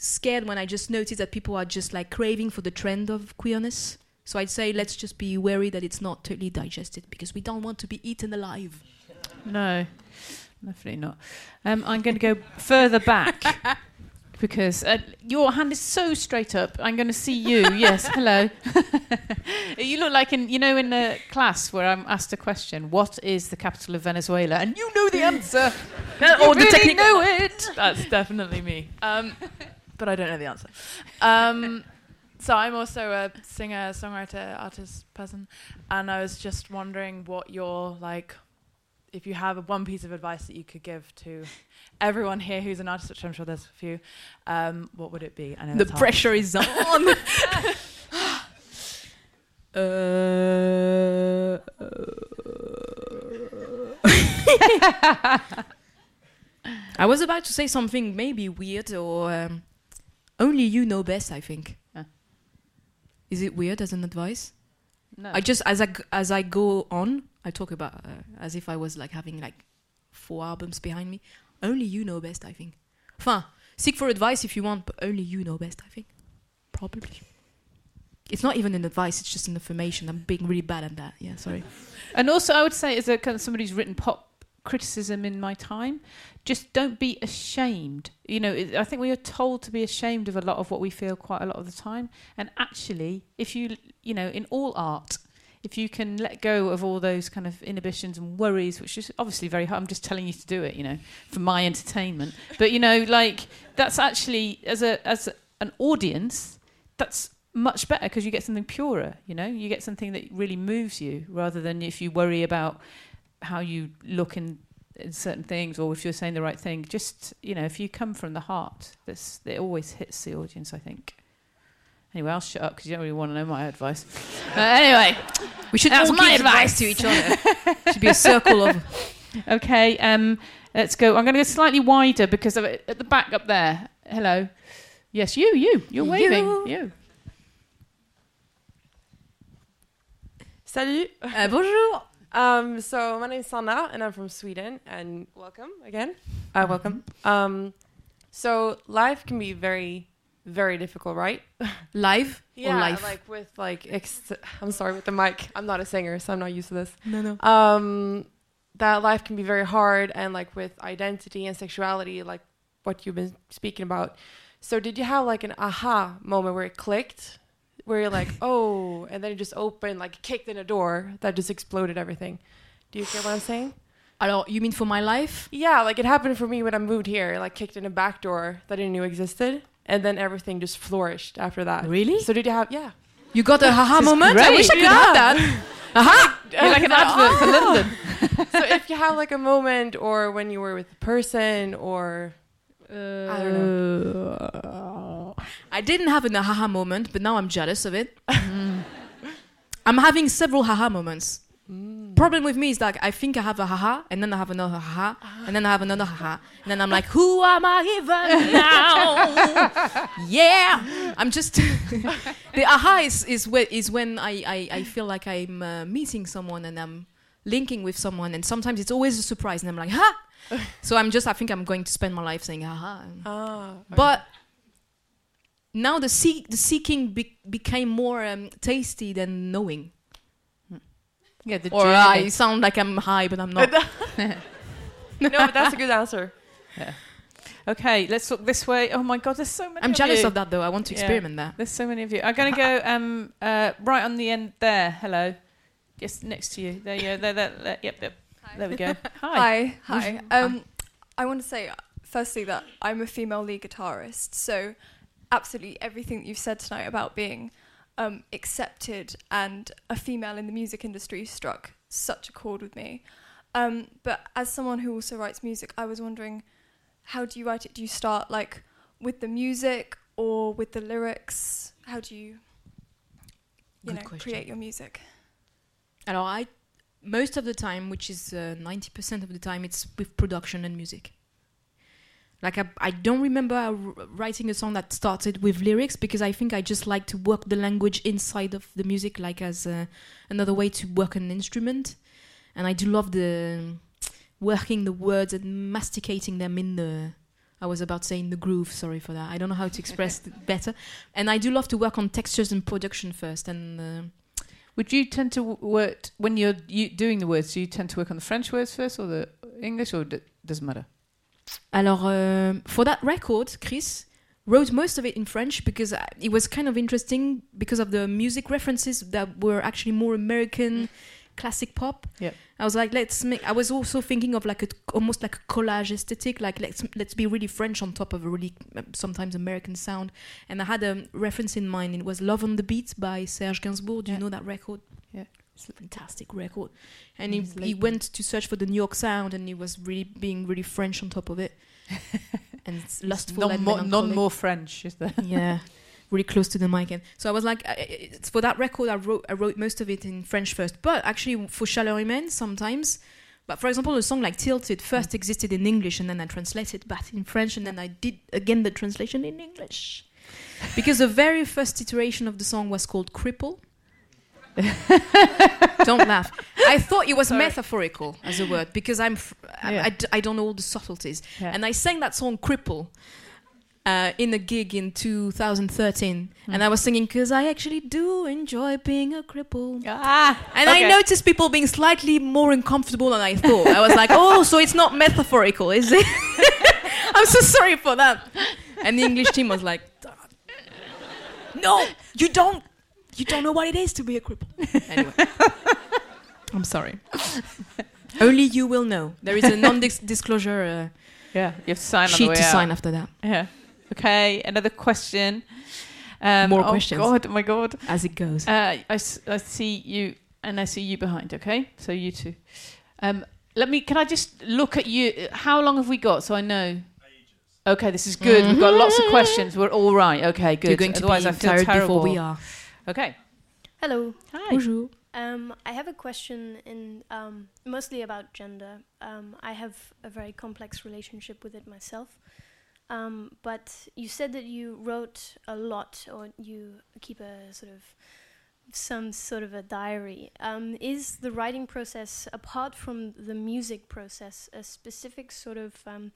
Speaker 2: scared when I just notice that people are just like craving for the trend of queerness. So I'd say let's just be wary that it's not totally digested because we don't want to be eaten alive.
Speaker 1: No, definitely not. Um, I'm going to go further back because uh, your hand is so straight up. I'm going to see you. yes, hello. you look like in you know in a class where I'm asked a question. What is the capital of Venezuela? And you know the answer. you
Speaker 7: or the technique-
Speaker 1: know it.
Speaker 7: That's definitely me. Um, but I don't know the answer. Um, so I'm also a singer, songwriter, artist person, and I was just wondering what your like, if you have one piece of advice that you could give to everyone here who's an artist, which I'm sure there's a few, um, what would it be? I know
Speaker 2: The
Speaker 7: it's hard.
Speaker 2: pressure is on. uh, I was about to say something maybe weird or um, only you know best. I think. Is it weird as an advice?
Speaker 1: No.
Speaker 2: I just as I as I go on, I talk about uh, as if I was like having like four albums behind me. Only you know best. I think. Enfin, seek for advice if you want, but only you know best. I think. Probably. It's not even an advice; it's just an information. I'm being really bad at that. Yeah, sorry.
Speaker 1: And also, I would say, as a kind of somebody who's written pop criticism in my time, just don't be ashamed. You know, it, I think we are told to be ashamed of a lot of what we feel quite a lot of the time. And actually, if you, you know, in all art, if you can let go of all those kind of inhibitions and worries, which is obviously very hard, I'm just telling you to do it, you know, for my entertainment. But you know, like that's actually as a as a, an audience, that's much better because you get something purer. You know, you get something that really moves you rather than if you worry about how you look in, in certain things or if you're saying the right thing. Just you know, if you come from the heart, this it always hits the audience. I think. Anyway, I'll shut up because you don't really want to know my advice. Uh, anyway,
Speaker 2: We should
Speaker 1: that's
Speaker 2: all
Speaker 1: my
Speaker 2: give advice
Speaker 1: advice
Speaker 2: to each other. Should be a circle of.
Speaker 1: Okay, um, let's go. I'm going to go slightly wider because of it at the back up there. Hello. Yes, you, you, you're waving.
Speaker 2: You.
Speaker 1: You.
Speaker 9: Salut.
Speaker 2: Uh, bonjour.
Speaker 9: Um, so my name is Sanna, and I'm from Sweden. And welcome again. Uh, welcome. Um, so life can be very, very difficult, right?
Speaker 2: Live
Speaker 9: yeah,
Speaker 2: or life?
Speaker 9: like with like. Ex- I'm sorry with the mic. I'm not a singer, so I'm not used to this.
Speaker 2: No, no.
Speaker 9: Um, that life can be very hard, and like with identity and sexuality, like what you've been speaking about. So did you have like an aha moment where it clicked? Where you're like, oh, and then it just opened, like kicked in a door that just exploded everything. Do you get what I'm saying?
Speaker 2: Alors, you mean for my life?
Speaker 9: Yeah, like it happened for me when I moved here, like kicked in a back door that I didn't know existed, and then everything just flourished after that.
Speaker 2: Really?
Speaker 9: So did you have? Yeah.
Speaker 2: You got a haha moment? I wish I could
Speaker 9: Yeah.
Speaker 2: have that. Aha! Uh-huh.
Speaker 1: You're like an advert for London. Oh.
Speaker 9: so if you have like a moment, or when you were with a person, or uh, I don't know.
Speaker 2: Uh, I didn't have an haha moment, but now I'm jealous of it. I'm having several haha moments. Problem with me is like I think I have a haha, and then I have another haha, and then I have another haha, and then I'm like, who am I even now? yeah, I'm just the aha is is, whe- is when I, I, I feel like I'm uh, meeting someone and I'm linking with someone, and sometimes it's always a surprise, and I'm like, ha. so I'm just I think I'm going to spend my life saying haha.
Speaker 9: Ah,
Speaker 2: But now the seek the seeking be- became more um, tasty than knowing.
Speaker 1: Yeah, the
Speaker 2: or
Speaker 1: journey.
Speaker 2: I sound like I'm high, but I'm not.
Speaker 9: no, but that's a good answer.
Speaker 1: Yeah. Okay, let's look this way. Oh my God, there's so many.
Speaker 2: I'm
Speaker 1: of
Speaker 2: jealous
Speaker 1: you.
Speaker 2: of that though. I want to
Speaker 1: Yeah.
Speaker 2: experiment that.
Speaker 1: There's so many of you. I'm going to go um, uh, right on the end there. Hello. yes, next to you. There you go. There, there, there. Yep, yep. There we go. Hi.
Speaker 10: Hi. Hi. Um, I want to say, uh, firstly, that I'm a female lead guitarist. So, absolutely everything that you've said tonight about being um, accepted and a female in the music industry struck such a chord with me. Um, but as someone who also writes music, I was wondering, how do you write it? Do you start like with the music or with the lyrics? How do you, you
Speaker 2: Good
Speaker 10: know,
Speaker 2: question.
Speaker 10: create your music?
Speaker 2: Alors I, most of the time, which is uh, ninety percent of the time, it's with production and music. Like I, I don't remember writing a song that started with lyrics because I think I just like to work the language inside of the music, like as uh, another way to work an instrument. And I do love the working the words and masticating them in the. I was about saying the groove. Sorry for that. I don't know how to express it better. And I do love to work on textures and production first. And uh,
Speaker 1: Would you tend to work when you're you doing the words? Do you tend to work on the French words first or the English, or d- doesn't matter?
Speaker 2: Alors, um, for that record, Chris wrote most of it in French because it was kind of interesting because of the music references that were actually more American classic pop.
Speaker 1: Yeah.
Speaker 2: I was like, let's make. I was also thinking of like a almost like a collage aesthetic, like let's let's be really French on top of a really um, sometimes American sound. And I had a reference in mind. It was "Love on the Beat" by Serge Gainsbourg. Do you know that record?
Speaker 1: Yeah.
Speaker 2: It's a fantastic record. And he,
Speaker 1: It's
Speaker 2: he went to search for the New York sound, and he was really being really French on top of it. and it's lustful
Speaker 1: None
Speaker 2: and
Speaker 1: more,
Speaker 2: melancholic.
Speaker 1: more French, is there?
Speaker 2: yeah, really close to the mic. And so I was like, I- it's for that record, I wrote I wrote most of it in French first, but actually for Chaleur Humaine sometimes. But for example, a song like Tilted first mm. existed in English, and then I translated back in French, and then I did again the translation in English. Because the very first iteration of the song was called Cripple. don't laugh. I thought it was metaphorical as a word because I'm fr- I-
Speaker 1: Yeah.
Speaker 2: I, d- I don't know all the subtleties.
Speaker 1: Yeah.
Speaker 2: And I sang that song Cripple uh, in a gig in 2013.
Speaker 1: Hmm.
Speaker 2: And I was singing because I actually do enjoy being a cripple.
Speaker 1: Ah,
Speaker 2: and
Speaker 1: okay.
Speaker 2: I noticed people being slightly more uncomfortable than I thought. I was like, oh, so it's not metaphorical, is it? I'm so sorry for that. And the English team was like, no, you don't. You don't know what it is to be a cripple. Anyway, I'm sorry. Only you will know. There is a non-disclosure uh,
Speaker 1: Yeah, you have to sign on the
Speaker 2: sheet
Speaker 1: way
Speaker 2: to
Speaker 1: out.
Speaker 2: sign after that,
Speaker 1: Yeah. Okay, another question. Um,
Speaker 2: More
Speaker 1: oh
Speaker 2: questions.
Speaker 1: God, oh my God.
Speaker 2: as it goes.
Speaker 1: Uh, I, s- I see you, and I see you behind. Okay, so you two. Um, let me. Can I just look at you? How long have we got? So I know. Okay, this is good. We've got lots of questions. We're all right. Okay, good.
Speaker 2: You're going to
Speaker 1: Otherwise,
Speaker 2: be
Speaker 1: I feel
Speaker 2: tired
Speaker 1: terrible.
Speaker 2: before we are.
Speaker 1: Okay.
Speaker 11: Hello.
Speaker 1: Hi.
Speaker 2: Bonjour.
Speaker 11: Um, I have a question in um, mostly about gender. Um, I have a very complex relationship with it myself. Um, but you said that you wrote a lot, or you keep a sort of some sort of a diary. Um, is the writing process, apart from the music process, a specific sort of um,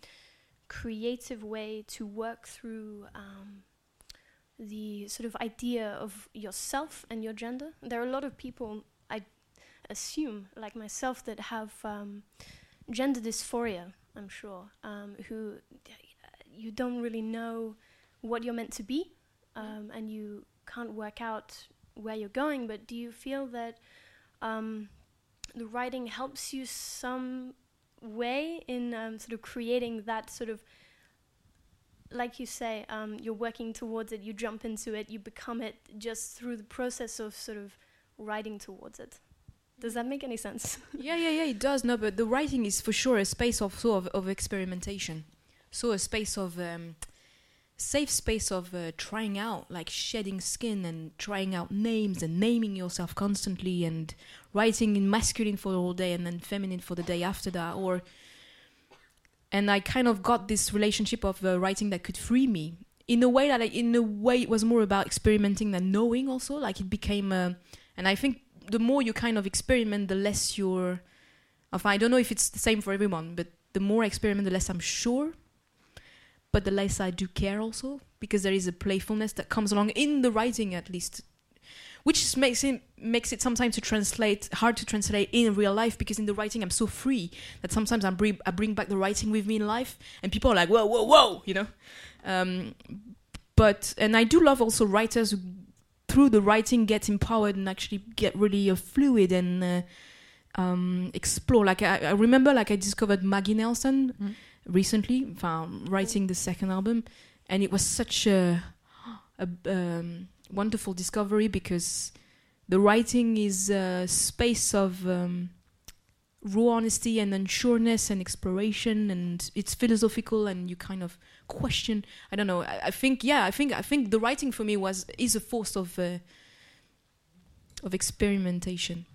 Speaker 11: creative way to work through um, the sort of idea of yourself and your gender. There are a lot of people, I assume, like myself, that have um, gender dysphoria, I'm sure, um, who you don't really know what you're meant to be um, and you can't work out where you're going. But do you feel that um, the writing helps you some way in um, sort of creating that sort of like you say, um, you're working towards it, you jump into it, you become it just through the process of sort of writing towards it. Does that make any sense?
Speaker 2: yeah, yeah, yeah, it does. No, but the writing is for sure a space of sort of, of experimentation. So a space of um, safe space of uh, trying out, like shedding skin and trying out names and naming yourself constantly and writing in masculine for whole day and then feminine for the day after that, or and I kind of got this relationship of uh, writing that could free me in a way that I, in a way it was more about experimenting than knowing also. Like it became uh, and I think the more you kind of experiment the less you're of I don't know if it's the same for everyone but the more I experiment the less I'm sure but the less I do care also because there is a playfulness that comes along in the writing at least which makes it makes it sometimes to translate hard to translate in real life because in the writing I'm so free that sometimes I bring I bring back the writing with me in life and people are like whoa whoa whoa you know um, but and I do love also writers who through the writing get empowered and actually get really uh, fluid and uh, um, explore like I, I remember like I discovered Maggie Nelson
Speaker 1: Mm.
Speaker 2: recently writing the second album and it was such a, a um, wonderful discovery because the writing is a space of um, raw honesty and unsureness and exploration and it's philosophical and you kind of question i don't know i, I think yeah i think i think the writing for me was is a force of uh, of experimentation.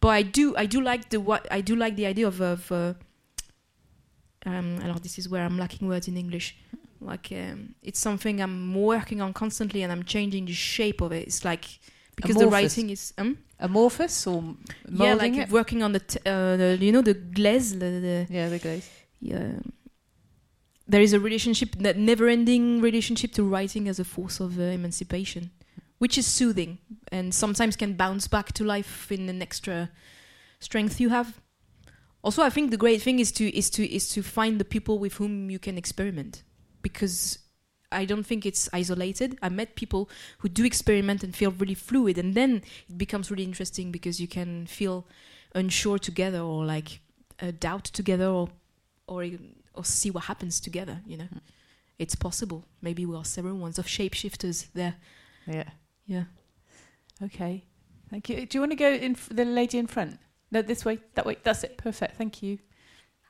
Speaker 2: But i do i do like the what i do like the idea of of uh, um alors this is where i'm lacking words in english like um, it's something i'm working on constantly and i'm changing the shape of it. It's like because the writing is um
Speaker 1: amorphous or
Speaker 2: yeah like
Speaker 1: it?
Speaker 2: working on the, t- uh, the you know the glaze the, the
Speaker 1: yeah the glaze.
Speaker 2: yeah. There is a relationship that never ending relationship to writing as a force of uh, emancipation which is soothing and sometimes can bounce back to life in an extra strength you have. Also i think the great thing is to is to is to find the people with whom you can experiment because I don't think it's isolated. I met people who do experiment and feel really fluid, and then it becomes really interesting because you can feel unsure together, or like uh, doubt together, or or or see what happens together. You know, it's possible. Maybe we are several ones of shapeshifters there.
Speaker 1: Yeah.
Speaker 2: Yeah.
Speaker 1: Okay. Thank you. Do you want to go in f- the lady in front? No, this way. That way. That's it. Perfect. Thank you.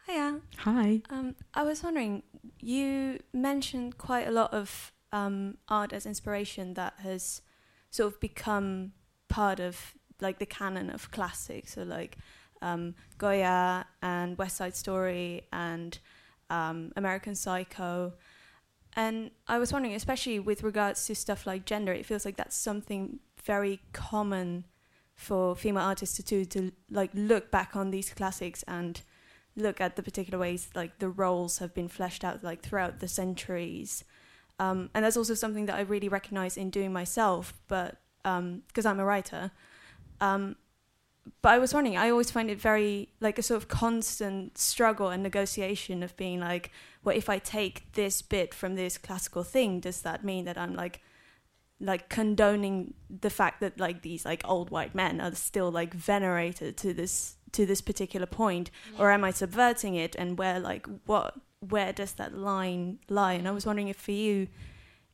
Speaker 12: Hiya.
Speaker 2: Hi.
Speaker 12: Um, I was wondering, you mentioned quite a lot of um, art as inspiration that has sort of become part of like the canon of classics, so like um, Goya and West Side Story and um, American Psycho. And I was wondering, especially with regards to stuff like gender, it feels like that's something very common for female artists to do, to like look back on these classics and look at the particular ways like the roles have been fleshed out like throughout the centuries. Um, and that's also something that i really recognize in doing myself but because i'm a writer. Um, but i was wondering i always find it very like a sort of constant struggle and negotiation of being like well if i take this bit from this classical thing does that mean that i'm like like condoning the fact that like these like old white men are still like venerated to this to this particular point or am i subverting it and where like what where does that line lie and i was wondering if for you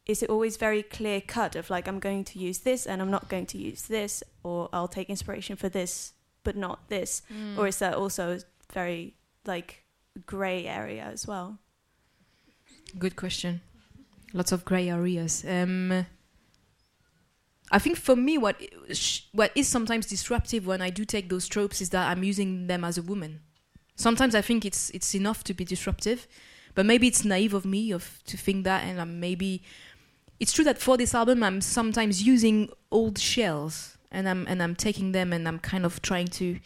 Speaker 12: is it always very clear cut of like i'm going to use this and i'm not going to use this or i'll take inspiration for this but not this
Speaker 2: Mm.
Speaker 12: or is that also very like gray area as well
Speaker 2: Good question. Lots of gray areas. Um, I think for me, what what is sometimes disruptive when I do take those tropes is that I'm using them as a woman. Sometimes I think it's it's enough to be disruptive, but maybe it's naive of me of to think that, and I'm maybe it's true that for this album I'm sometimes using old shells and I'm and I'm taking them and I'm kind of trying to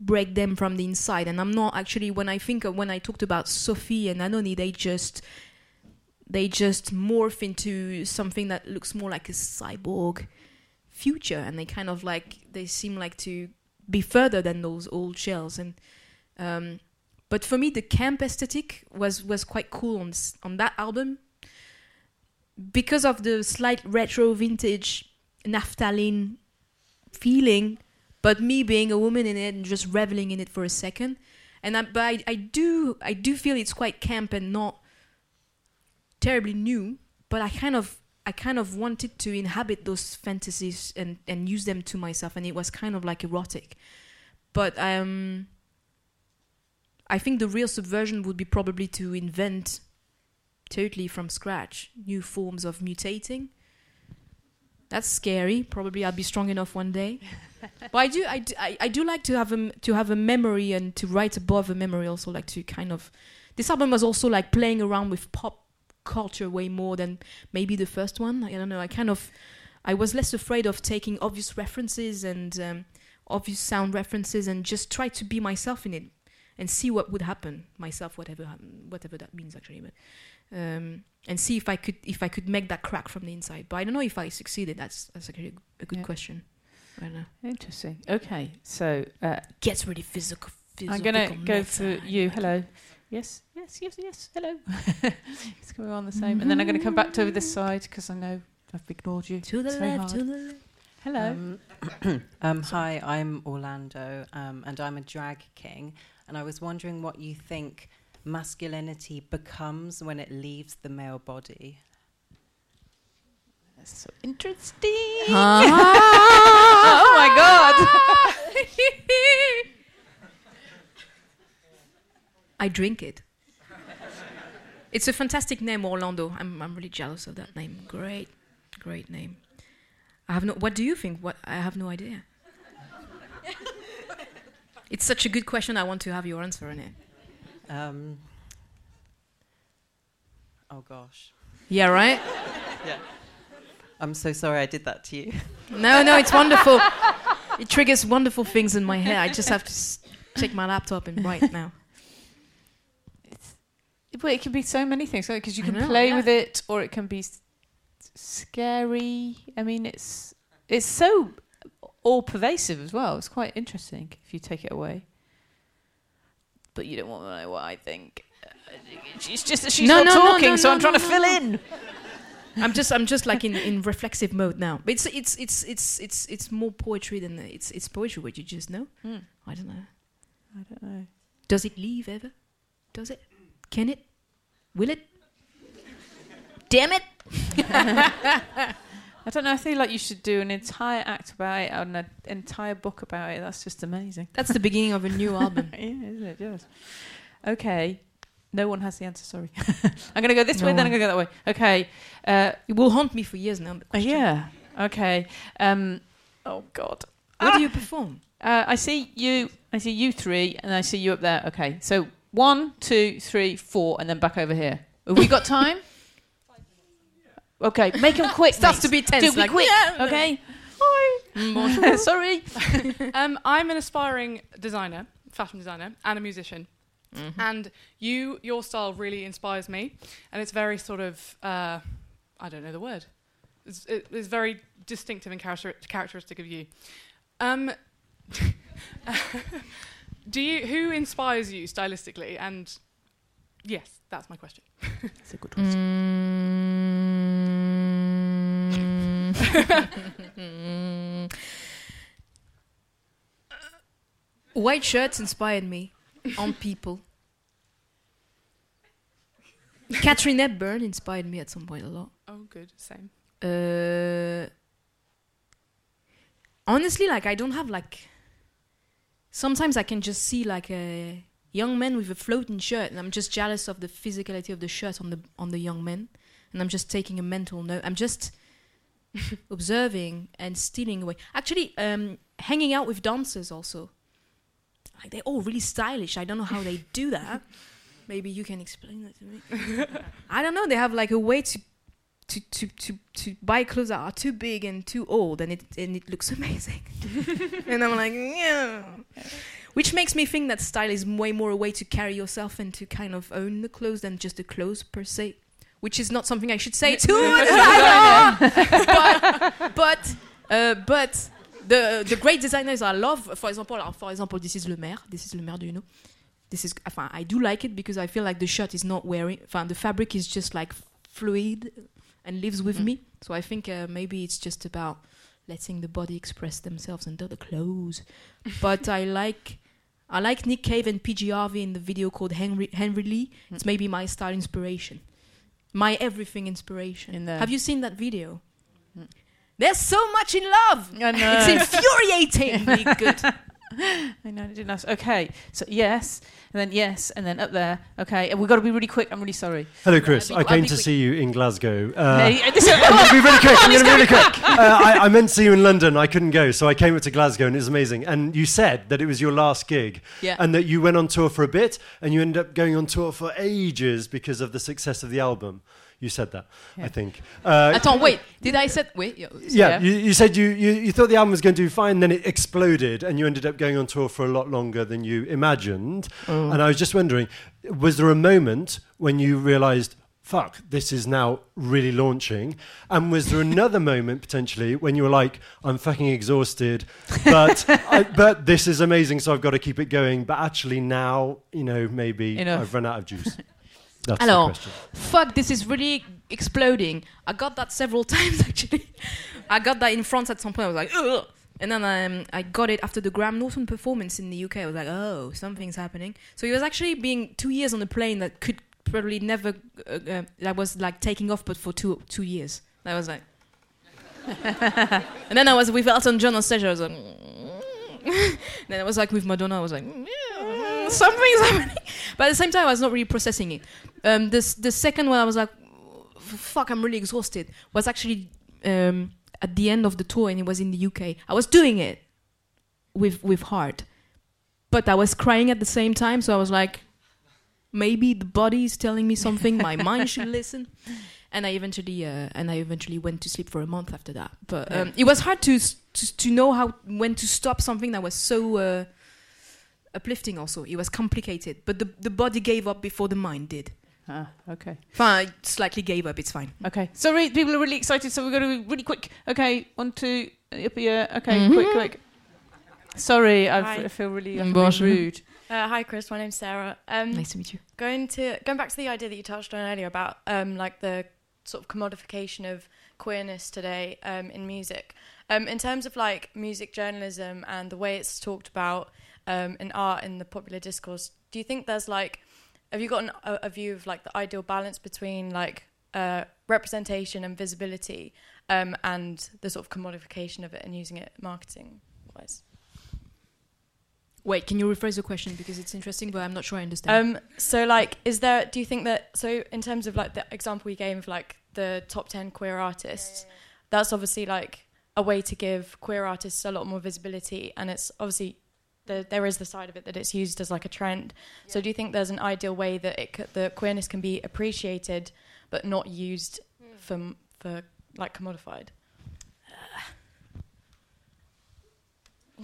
Speaker 2: break them from the inside and I'm not actually when I think of when I talked about Sophie and Anohni they just they just morph into something that looks more like a cyborg future and they kind of like they seem like to be further than those old shells and um but for me the camp aesthetic was was quite cool on on that album. Because of the slight retro vintage naphthalene feeling but me being a woman in it and just reveling in it for a second. And I, but I, I do I do feel it's quite camp and not terribly new but I kind of I kind of wanted to inhabit those fantasies and and use them to myself and it was kind of like erotic but um I think the real subversion would be probably to invent totally from scratch, new forms of mutating. That's scary. Probably I'll be strong enough one day. but I do, I do, I, I do like to have a to have a memory and to write above a memory. Also, like to kind of. This album was also like playing around with pop culture way more than maybe the first one. I don't know. I kind of, I was less afraid of taking obvious references and um, obvious sound references and just try to be myself in it and see what would happen myself, whatever whatever that means actually. But um, and see if I could if I could make that crack from the inside. But I don't know if I succeeded. That's that's actually a good
Speaker 1: Yeah.
Speaker 2: question. I don't know.
Speaker 1: Interesting. Okay, so uh,
Speaker 2: Gets really physical.
Speaker 1: I'm gonna go for you. Hello. Yes, yes, yes, yes. Hello. it's going on the same, and then I'm going to come back to this side because I know I've ignored you.
Speaker 2: To the
Speaker 1: It's very
Speaker 2: left, to
Speaker 1: hard.
Speaker 2: the left.
Speaker 1: Hello.
Speaker 13: Um, um, hi, I'm Orlando, um, and I'm a drag king. And I was wondering what you think masculinity becomes when it leaves the male body.
Speaker 1: That's so interesting.
Speaker 2: Ah.
Speaker 1: oh my god.
Speaker 2: I drink it. It's a fantastic name, Orlando. I'm I'm really jealous of that name. Great, great name. I have no. What do you think? What I have no idea. it's such a good question. I want to have your answer on it.
Speaker 13: Um, oh gosh.
Speaker 2: Yeah, right.
Speaker 13: Yeah. I'm so sorry I did that to you.
Speaker 2: No, no, it's wonderful. it triggers wonderful things in my head. I just have to s- take my laptop and write now.
Speaker 1: But it can be so many things, because you can
Speaker 2: know,
Speaker 1: play
Speaker 2: yeah.
Speaker 1: with it, or it can be s- scary. I mean, it's it's so all pervasive as well. It's quite interesting if you take it away. But you don't want to know what I think. It's just she's
Speaker 2: No,
Speaker 1: not
Speaker 2: no,
Speaker 1: talking,
Speaker 2: no,
Speaker 1: so I'm trying to fill in.
Speaker 2: I'm just I'm just like in, in reflexive mode now. But it's it's it's it's it's it's more poetry than the, it's it's poetry what you just know.
Speaker 1: Hmm.
Speaker 2: I don't know.
Speaker 1: I don't know.
Speaker 2: Does it leave ever? Does it? Can it? Will it? Damn it!
Speaker 1: I don't know. I feel like you should do an entire act about it and an entire book about it. That's just amazing.
Speaker 2: That's the beginning of a new album.
Speaker 1: yeah, isn't it? Yes. Okay. No one has the answer. Sorry. I'm going to go this
Speaker 2: No
Speaker 1: way, then. I'm going to go that way. Okay. Uh,
Speaker 2: It will haunt me for years now.
Speaker 1: yeah. Okay. Um, oh God.
Speaker 2: What do you perform?
Speaker 1: Uh, I see you. I see you three, and I see you up there. Okay. So one, two, three, four, and then back over here. Have we got time? Okay. Make them quick.
Speaker 2: Starts to be tense,
Speaker 1: Do be quick.
Speaker 2: yeah.
Speaker 1: Okay.
Speaker 2: Bonjour.
Speaker 1: Sorry.
Speaker 14: um, I'm an aspiring designer, fashion designer, and a musician.
Speaker 2: Mm-hmm.
Speaker 14: And you, your style really inspires me, and it's very sort of, uh, I don't know the word. It's, it- it's very distinctive and character- characteristic of you. Um, do you? Who inspires you stylistically? And yes, that's my question.
Speaker 1: That's a good
Speaker 2: Mm. White shirts inspired me on people. Katharine Hepburn inspired me at some point a lot.
Speaker 14: Oh, good. Same.
Speaker 2: Uh, honestly, like I don't have like. Sometimes I can just see like a young man with a floating shirt, and I'm just jealous of the physicality of the shirt on the on the young man, and I'm just taking a mental note. I'm just observing and stealing away. Actually, um, hanging out with dancers also. Like they're all really stylish. I don't know how they do that. Maybe you can explain that to me. I don't know. They have like a way to to to to to buy clothes that are too big and too old, and it and it looks amazing. and I'm like, yeah. Which makes me think that style is way more a way to carry yourself and to kind of own the clothes than just the clothes per se. Which is not something I should say to a designer. but but uh, but the the great designers I love, for example, for example, this is Lemaire. This is Lemaire. Do you know? This is. I do like it because I feel like the shirt is not wearing. The fabric is just like fluid and lives with me. So I think uh, maybe it's just about letting the body express themselves under the clothes. but I like. I like Nick Cave and PJ Harvey in the video called Henry Henry Lee. It's maybe my style inspiration, my everything inspiration.
Speaker 1: In.
Speaker 2: Have you seen that video? They're so much in love. It's infuriatingly good.
Speaker 1: I know, I didn't ask. Okay, so yes, and then yes, and then up there. Okay, and we've got to be really quick. I'm really sorry.
Speaker 15: Hello, Chris. I came to
Speaker 1: quick.
Speaker 15: see you in Glasgow. Uh,
Speaker 1: No, this-
Speaker 15: I'm going to be really quick. I'm going to be really quick. Uh, I, I meant to see you in London. I couldn't go, so I came up to Glasgow, and it was amazing. And you said that it was your last gig,
Speaker 2: Yeah.
Speaker 15: and that you went on tour for a bit, and you ended up going on tour for ages because of the success of the album. You said that, I think. Uh,
Speaker 2: Attends, wait. Did I said wait? Yeah.
Speaker 15: yeah, You, you said you, you, you thought the album was going to do fine, then it exploded, and you ended up going on tour for a lot longer than you imagined.
Speaker 2: Oh.
Speaker 15: And I was just wondering, was there a moment when you realised, fuck, this is now really launching? And was there another moment potentially when you were like, I'm fucking exhausted, but I, but this is amazing, so I've got to keep it going. But actually now, you know, maybe
Speaker 2: Enough.
Speaker 15: I've run out of juice. That's
Speaker 2: Alors, fuck, this is really exploding. I got that several times actually. I got that in France at some point. I was like, Ugh! and then um, I got it after the Graham Norton performance in the UK. I was like, oh, something's happening. So he was actually being two years on a plane that could probably never. Uh, uh, that was like taking off, but for two two years. That was like. and then I was with Elton John on stage. I was like. then I was like with Madonna. I was like, "Mm, something's happening. But at the same time, I was not really processing it. Um, this the second one, I was like, fuck, I'm really exhausted. Was actually um, at the end of the tour, and it was in the UK. I was doing it with with heart, but I was crying at the same time. So I was like, maybe the body is telling me something. My mind should listen. And I eventually uh, and I eventually went to sleep for a month after that. But um,
Speaker 1: Yeah.
Speaker 2: it was hard to, to to know how when to stop something that was so. Uh, uplifting also it was complicated but the, the body gave up before the mind did
Speaker 1: Ah, okay.
Speaker 2: fine slightly gave up it's fine
Speaker 1: Okay. Sorry, people are really excited, so we're going to be really quick. Okay, one, two, up here. Okay,
Speaker 2: Mhm.
Speaker 1: quick, quick. Sorry, I
Speaker 16: Hi.
Speaker 1: f- I feel really
Speaker 2: Mm,
Speaker 1: I'm being rude.
Speaker 16: Uh, hi, Chris. My name's Sarah. Um,
Speaker 2: Nice to meet you.
Speaker 16: Going to going back to the idea that you touched on earlier about um, like the sort of commodification of queerness today um, in music. Um, in terms of like music journalism and the way it's talked about um, in art in the popular discourse, do you think there's like have you got an, a, a view of like the ideal balance between like uh, representation and visibility um, and the sort of commodification of it and using it marketing wise?
Speaker 2: wait can you rephrase the question because it's interesting but i'm not sure i understand
Speaker 16: Um, so like, is there? Do you think that? So in terms of like the example you gave of like the top ten queer artists, that's obviously like a way to give queer artists a lot more visibility, and it's obviously the, there is the side of it that it's used as like a trend. So do you think there's an ideal way that it the queerness can be appreciated but not used for m- for like commodified?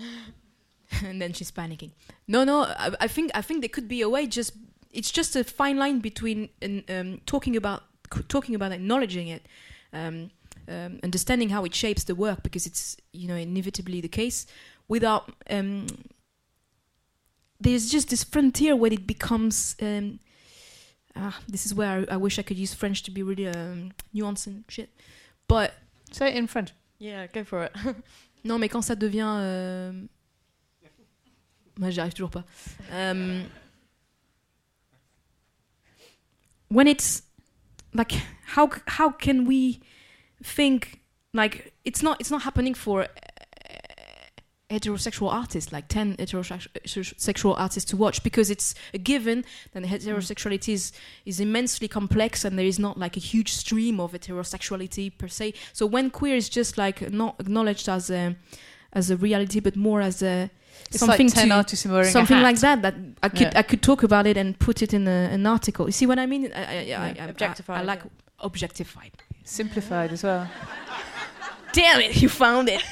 Speaker 2: and then she's panicking. No, no. I, I think I think there could be a way. Just it's just a fine line between um, talking about c- talking about acknowledging it, um, um, understanding how it shapes the work because it's you know inevitably the case, without um, there's just this frontier where it becomes. Um, ah, this is where I, I wish I could use French to be really um, nuanced and shit. But
Speaker 1: say it in French.
Speaker 16: Yeah, go for it.
Speaker 2: non, mais quand ça devient. Euh... Moi, j'y arrive toujours pas. Um, when it's like, how how can we think like it's not it's not happening for heterosexual artists like 10 heterosexual artists to watch because it's a given that mm. heterosexuality is, is immensely complex and there is not like a huge stream of heterosexuality per se. So when queer is just like not acknowledged as a as a reality but more as a
Speaker 1: It's
Speaker 2: something
Speaker 1: like 10
Speaker 2: to
Speaker 1: artists wearing
Speaker 2: something like that that I could
Speaker 1: Yeah.
Speaker 2: I could talk about it and put it in a, an article. You see what I mean? I, I, I, I, I,
Speaker 16: Objectified,
Speaker 2: I like objectified.
Speaker 1: Simplified as well.
Speaker 2: damn it, you found it.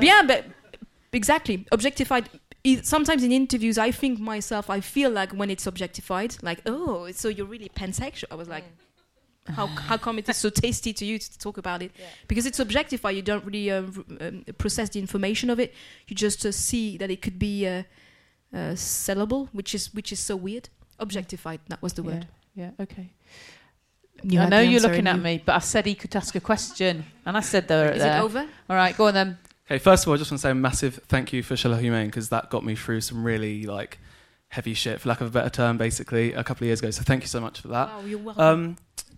Speaker 2: yeah, but exactly. Objectified. Sometimes in interviews, I think myself, I feel like when it's objectified, like, oh, so you're really pansexual. I was like, how, how come it is so tasty to you to talk about it? Because it's objectified, you don't really uh, um, process the information of it. You just uh, see that it could be uh, uh, sellable, which is which is so weird. Objectified, that was the
Speaker 1: Yeah,
Speaker 2: word.
Speaker 1: Yeah, okay.
Speaker 2: You
Speaker 1: I know you're looking at
Speaker 2: you-
Speaker 1: me, but I said he could ask a question, and I said there.
Speaker 2: Is it over?
Speaker 1: All right, go on then.
Speaker 17: Okay, first of all, I just want to say a massive thank you for Chaleur Humaine because that got me through some really like heavy shit, for lack of a better term, basically a couple of years ago. So thank you so much for that.
Speaker 2: Wow, you're welcome.
Speaker 17: Um,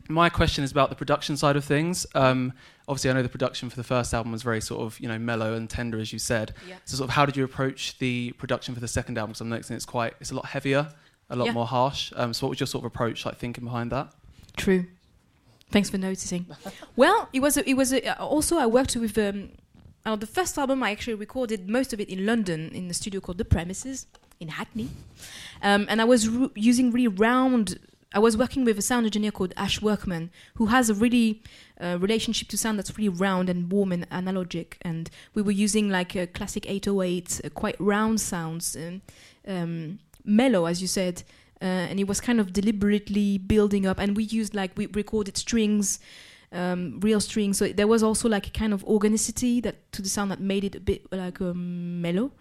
Speaker 17: my question is about the production side of things. Um, obviously, I know the production for the first album was very sort of you know mellow and tender, as you said.
Speaker 2: Yeah.
Speaker 17: So, sort of, how did you approach the production for the second album? Because I'm noticing it's quite, it's a lot heavier, a lot
Speaker 2: Yeah.
Speaker 17: more harsh. Um, so, what was your sort of approach, like thinking behind that?
Speaker 2: True. Thanks for noticing. well, it was a, it was a, also I worked with um, uh, the first album. I actually recorded most of it in London in the studio called The Premises in Hackney, um, and I was using really round. I was working with a sound engineer called Ash Workman, who has a really uh, relationship to sound that's really round and warm and analogic. And we were using like a classic 808, uh, quite round sounds, and, um, mellow, as you said. Uh, and it was kind of deliberately building up. And we used like we recorded strings, um, real strings. So there was also like a kind of organicity that to the sound that made it a bit like um, mellow.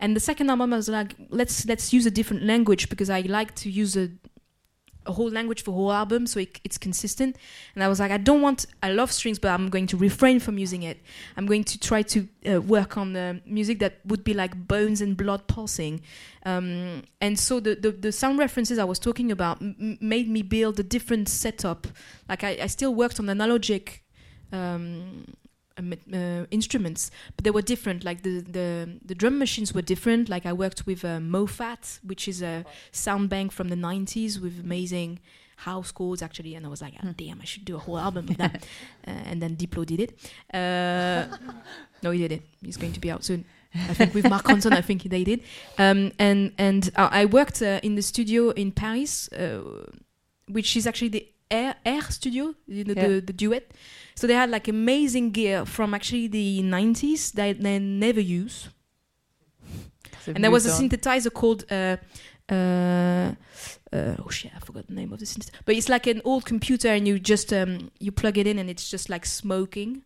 Speaker 2: And the second album, I was like, let's let's use a different language because I like to use a a whole language for whole album so it, it's consistent. And i was like i don't want i love strings but i'm going to refrain from using it. I'm going to try to uh, work on the music that would be like bones and blood pulsing. Um, and so the, the, the sound references i was talking about made me build a different setup. Like i, I still worked on analogic um, uh, instruments, but they were different. Like the, the the drum machines were different. Like I worked with uh, Mofat, which is a sound bank from the '90s with amazing house chords actually, and I was like, oh, damn, I should do a whole album of that. uh, and then Diplo did it. Uh, no, he did it. He's going to be out soon. I think with Mark Ronson, I think they did. Um, and and I I worked uh, in the studio in Paris, uh, which is actually the Air, Air Studio, you know,
Speaker 1: Yeah.
Speaker 2: the, the duet. So they had like amazing gear from actually the 90s that they never use. And there was a synthesizer called. Uh, uh, uh, oh shit! I forgot the name of the synthesizer. But it's like an old computer, and you just um, you plug it in, and it's just like smoking.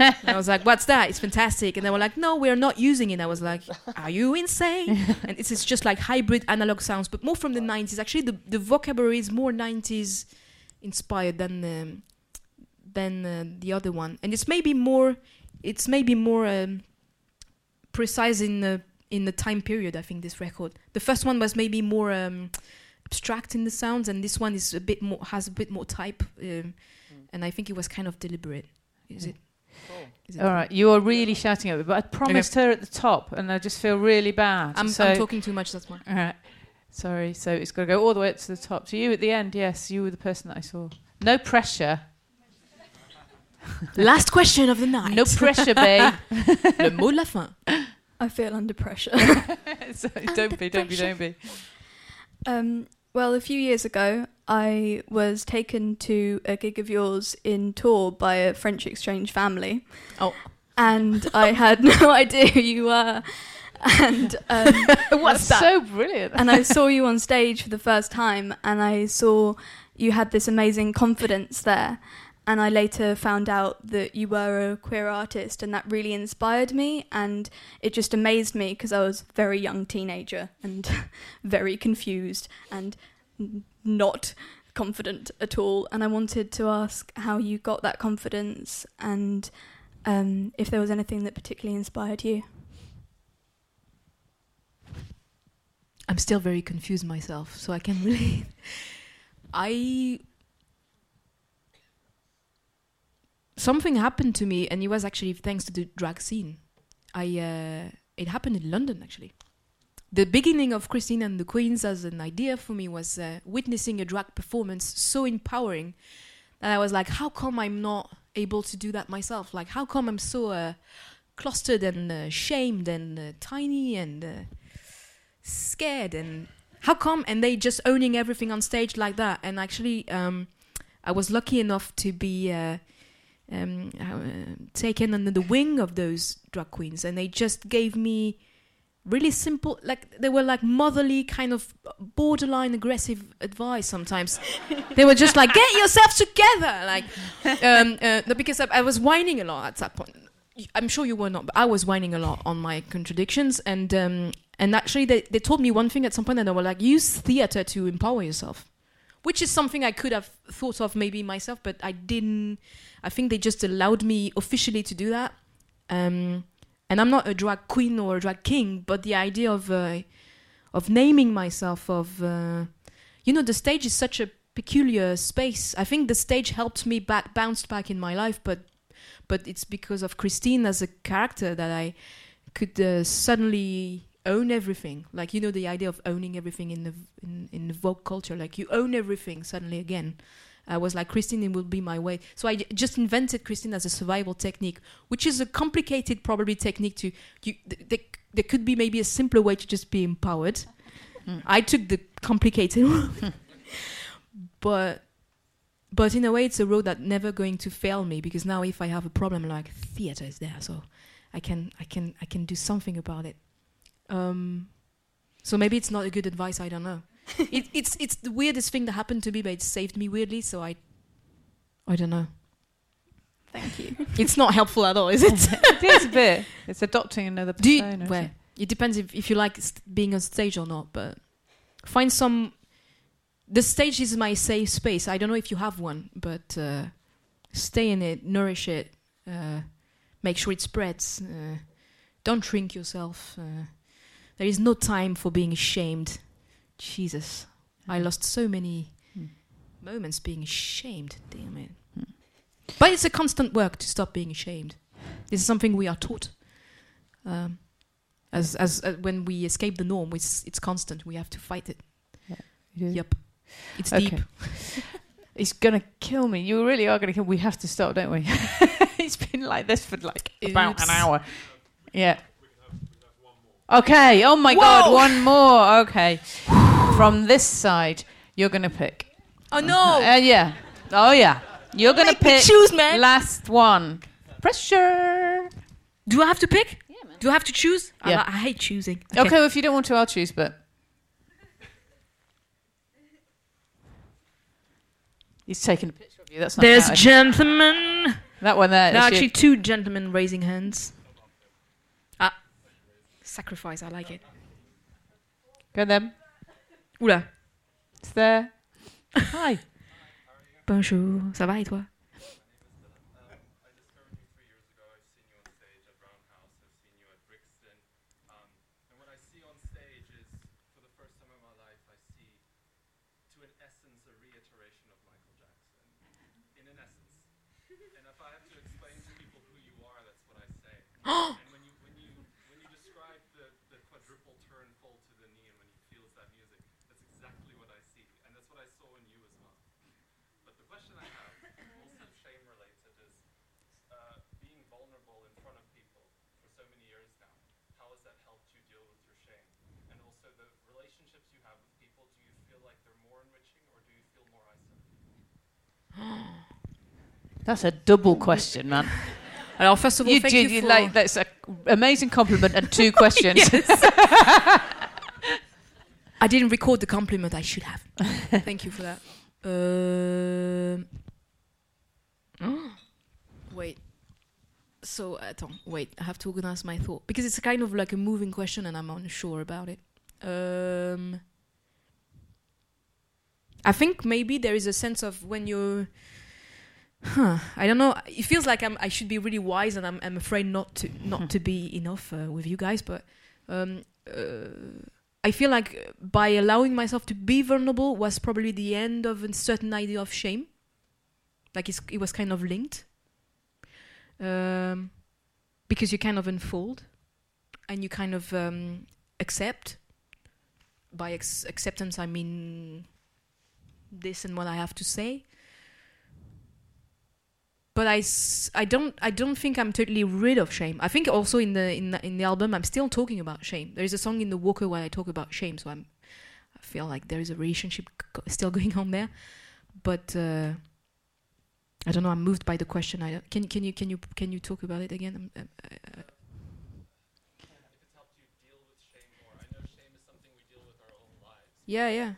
Speaker 2: and I was like, "What's that? It's fantastic!" And they were like, "No, we're not using it." I was like, "Are you insane?" and it's, it's just like hybrid analog sounds, but more from the '90s. Actually, the the vocabulary is more '90s inspired than um, than uh, the other one, and it's maybe more it's maybe more um, precise in the in the time period. I think this record. The first one was maybe more um, abstract in the sounds, and this one is a bit more has a bit more type, um, and I think it was kind of deliberate. Is it? Is it
Speaker 1: All right, you are really shouting at me, but I promised her at the top, and I just feel really bad.
Speaker 2: I'm,
Speaker 1: so,
Speaker 2: I'm talking too much. That's why.
Speaker 1: All right, sorry. So it's got to go all the way up to the top. To you at the end, yes, you were the person that I saw. No pressure.
Speaker 2: Last question of the night.
Speaker 1: No pressure, babe.
Speaker 2: Le mot de la fin.
Speaker 10: I feel under pressure.
Speaker 1: So don't be, don't be, don't be.
Speaker 10: Um, well, a few years ago, I was taken to a gig of yours in Tours by a French exchange family.
Speaker 2: Oh.
Speaker 10: And I had no idea who you were. And um,
Speaker 1: What's
Speaker 2: that?
Speaker 1: so brilliant?
Speaker 10: and I saw you on stage for the first time, and I saw you had this amazing confidence there. And I later found out that you were a queer artist, and that really inspired me. And it just amazed me because I was a very young teenager and very confused and not confident at all. And I wanted to ask how you got that confidence and um, if there was anything that particularly inspired you.
Speaker 2: I'm still very confused myself, so I can really. I. Something happened to me, and it was actually thanks to the drag scene. I uh, it happened in London actually. The beginning of Christine and the Queens as an idea for me was uh, witnessing a drag performance so empowering that I was like, how come I'm not able to do that myself? Like, how come I'm so uh, clustered and uh, shamed and uh, tiny and uh, scared and how come and they just owning everything on stage like that and actually um, i was lucky enough to be um, uh, taken under the wing of those drag queens and they just gave me really simple like they were like motherly kind of borderline aggressive advice sometimes. They were just like get yourself together like um, uh, because I, I was whining a lot at that point. I'm sure you were not but i was whining a lot on my contradictions and um, and actually they, they told me one thing at some point and they were like use theater to empower yourself which is something i could have thought of maybe myself but i didn't i think they just allowed me officially to do that um, and i'm not a drag queen or a drag king but the idea of uh, of naming myself of uh, you know the stage is such a peculiar space. I think the stage helped me back bounced back in my life, but but it's because of Christine as a character that I could uh, suddenly own everything. Like you know the idea of owning everything in the in, in the Vogue culture. Like you own everything suddenly again. I was like Christine, it will be my way. So I just invented Christine as a survival technique, which is a complicated probably technique to you. Th- th- there could be maybe a simpler way to just be empowered. I took the complicated one, but but in a way, it's a road that never going to fail me because now if I have a problem, like theater is there, so I can I can I can do something about it. Um, so maybe it's not a good advice. I don't know. it, it's it's the weirdest thing that happened to me, but it saved me weirdly. So I I don't know.
Speaker 12: Thank you.
Speaker 2: it's not helpful at all, is it?
Speaker 1: it is a bit. It's adopting another
Speaker 2: Do you,
Speaker 1: persona.
Speaker 2: well, it depends if, if you like st- being on stage or not, but find some. The stage is my safe space. I don't know if you have one, but uh, stay in it, nourish it, uh, make sure it spreads. Uh, don't shrink yourself. Uh, there is no time for being ashamed. Jesus, I lost so many moments being ashamed. Damn it. But it's a constant work to stop being ashamed. This is something we are taught. Um, as as uh, when we escape the norm, it's it's constant. We have to fight it. Yep, it's
Speaker 1: Okay.
Speaker 2: deep.
Speaker 1: it's gonna kill me. You really are gonna kill. Me. We have to stop, don't we? it's been like this for like about an hour. Yeah. Okay. Oh my God. One more. Okay. From this side, you're gonna pick.
Speaker 2: Oh no!
Speaker 1: Uh, yeah. Oh yeah. You're gonna pick.
Speaker 2: choose, man.
Speaker 1: Last one. Pressure.
Speaker 2: Do I have to pick? Yeah, man. Do I have to choose? I,
Speaker 1: Yeah.
Speaker 2: li- I hate choosing.
Speaker 1: Okay. well, if you don't want to, I'll choose. But he's taking a picture of you. That's not.
Speaker 2: There's gentlemen.
Speaker 1: That one there.
Speaker 2: There are actually two gentlemen raising hands. Sacrifice. I like it.
Speaker 1: Go them.
Speaker 2: Oula.
Speaker 1: It's there. Hi.
Speaker 2: Bonjour. Ça va et toi?
Speaker 18: and when you when you when you describe the, the quadruple turn fall to the knee and when he feels that music, that's exactly what I see, and that's what I saw in you as well. But the question I have, also shame related, is uh, being vulnerable in front of people for so many years now. How has that helped you deal with your shame? And also the relationships you have with people. Do you feel like they're more enriching or do you feel more isolated?
Speaker 1: That's a double question, man.
Speaker 2: Alors, first of all,
Speaker 1: you
Speaker 2: thank
Speaker 1: did,
Speaker 2: you for-
Speaker 1: like that's an amazing compliment and two questions.
Speaker 2: I didn't record the compliment. I should have. Thank you for that. Um, wait. So, attends, wait. I have to organize my thought because it's kind of like a moving question, and I'm unsure about it. Um, I think maybe there is a sense of when you're. Huh, I don't know. It feels like I'm. I should be really wise, and I'm. I'm afraid not to. Not to be enough uh, with you guys, but. Um, uh, I feel like by allowing myself to be vulnerable was probably the end of a certain idea of shame. Like it's, it was kind of linked. Um, because you kind of unfold and you kind of um, accept. By ex- acceptance, I mean this and what I have to say. But I, I don't I don't think I'm totally rid of shame. I think also in the in the, in the album I'm still talking about shame. There is a song in the Walker where I talk about shame, so I'm I feel like there is a relationship still going on there. But uh, I don't know. I'm moved by the question. I can can you can you can you talk about it again? Um, um, uh, yeah, yeah.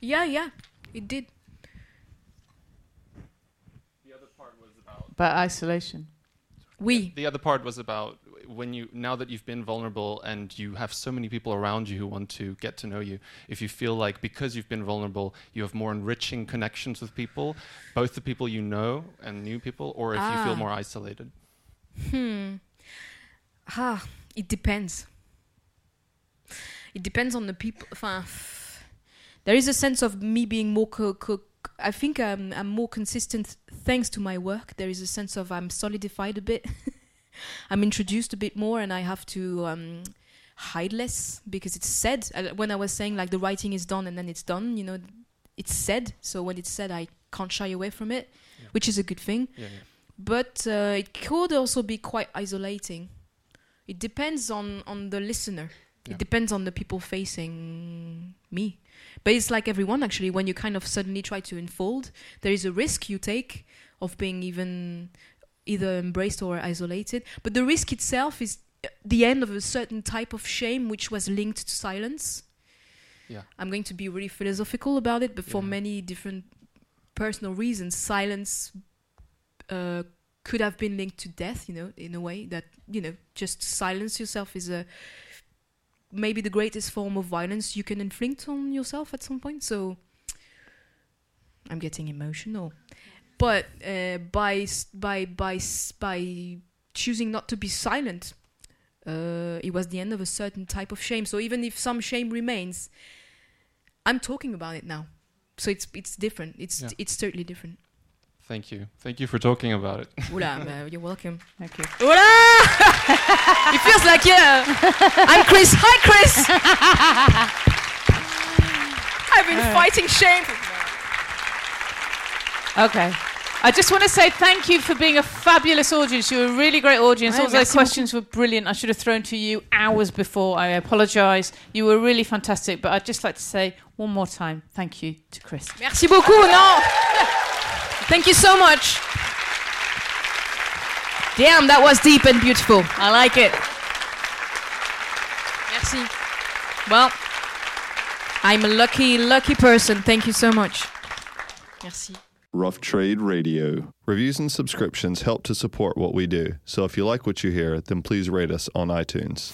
Speaker 2: Yeah, yeah, it did.
Speaker 17: The other part was about
Speaker 1: But isolation.
Speaker 2: We.
Speaker 17: The other part was about when you now that you've been vulnerable and you have so many people around you who want to get to know you. If you feel like because you've been vulnerable, you have more enriching connections with people, both the people you know and new people, or if you
Speaker 2: Ah.
Speaker 17: feel more isolated.
Speaker 2: Hmm. Ah, it depends. it depends on the people. There is a sense of me being more. Co- co- I think I'm, I'm more consistent thanks to my work. There is a sense of I'm solidified a bit. I'm introduced a bit more, and I have to um, hide less because it's said. Uh, When I was saying like the writing is done and then it's done, you know, it's said. So when it's said, I can't shy away from it, which is a good thing.
Speaker 17: Yeah, yeah.
Speaker 2: But uh, it could also be quite isolating. It depends on on the listener.
Speaker 17: Yeah.
Speaker 2: It depends on the people facing me. But it's like everyone actually. When you kind of suddenly try to unfold, there is a risk you take of being even either embraced or isolated. But the risk itself is uh, the end of a certain type of shame, which was linked to silence.
Speaker 17: Yeah.
Speaker 2: I'm going to be really philosophical about it, but for many different personal reasons, silence uh, could have been linked to death. You know, in a way that you know, just silence yourself is a maybe the greatest form of violence you can inflict on yourself at some point. So I'm getting emotional, but uh, by by by by choosing not to be silent, uh, it was the end of a certain type of shame. So even if some shame remains, I'm talking about it now. So it's it's different. It's
Speaker 17: Yeah.
Speaker 2: it's totally different.
Speaker 17: Thank you. Thank you for talking about it.
Speaker 2: Oula, bah, you're welcome.
Speaker 1: Thank you.
Speaker 2: Oula! it feels like yeah. I'm Chris. Hi, Chris. I've been
Speaker 1: All right.
Speaker 2: fighting shame.
Speaker 1: Okay. I just want to say thank you for being a fabulous audience. You were a really great audience. All those questions were brilliant. I should have thrown to you hours before. I apologise. You were really fantastic. But I'd just like to say one more time thank you to Chris.
Speaker 2: Merci beaucoup. No. Thank you so much. Damn, that was deep and beautiful. I like it. Merci. Well, I'm a lucky, lucky person. Thank you so much. Merci.
Speaker 19: Rough Trade Radio. Reviews and subscriptions help to support what we do. So if you like what you hear, then please rate us on iTunes.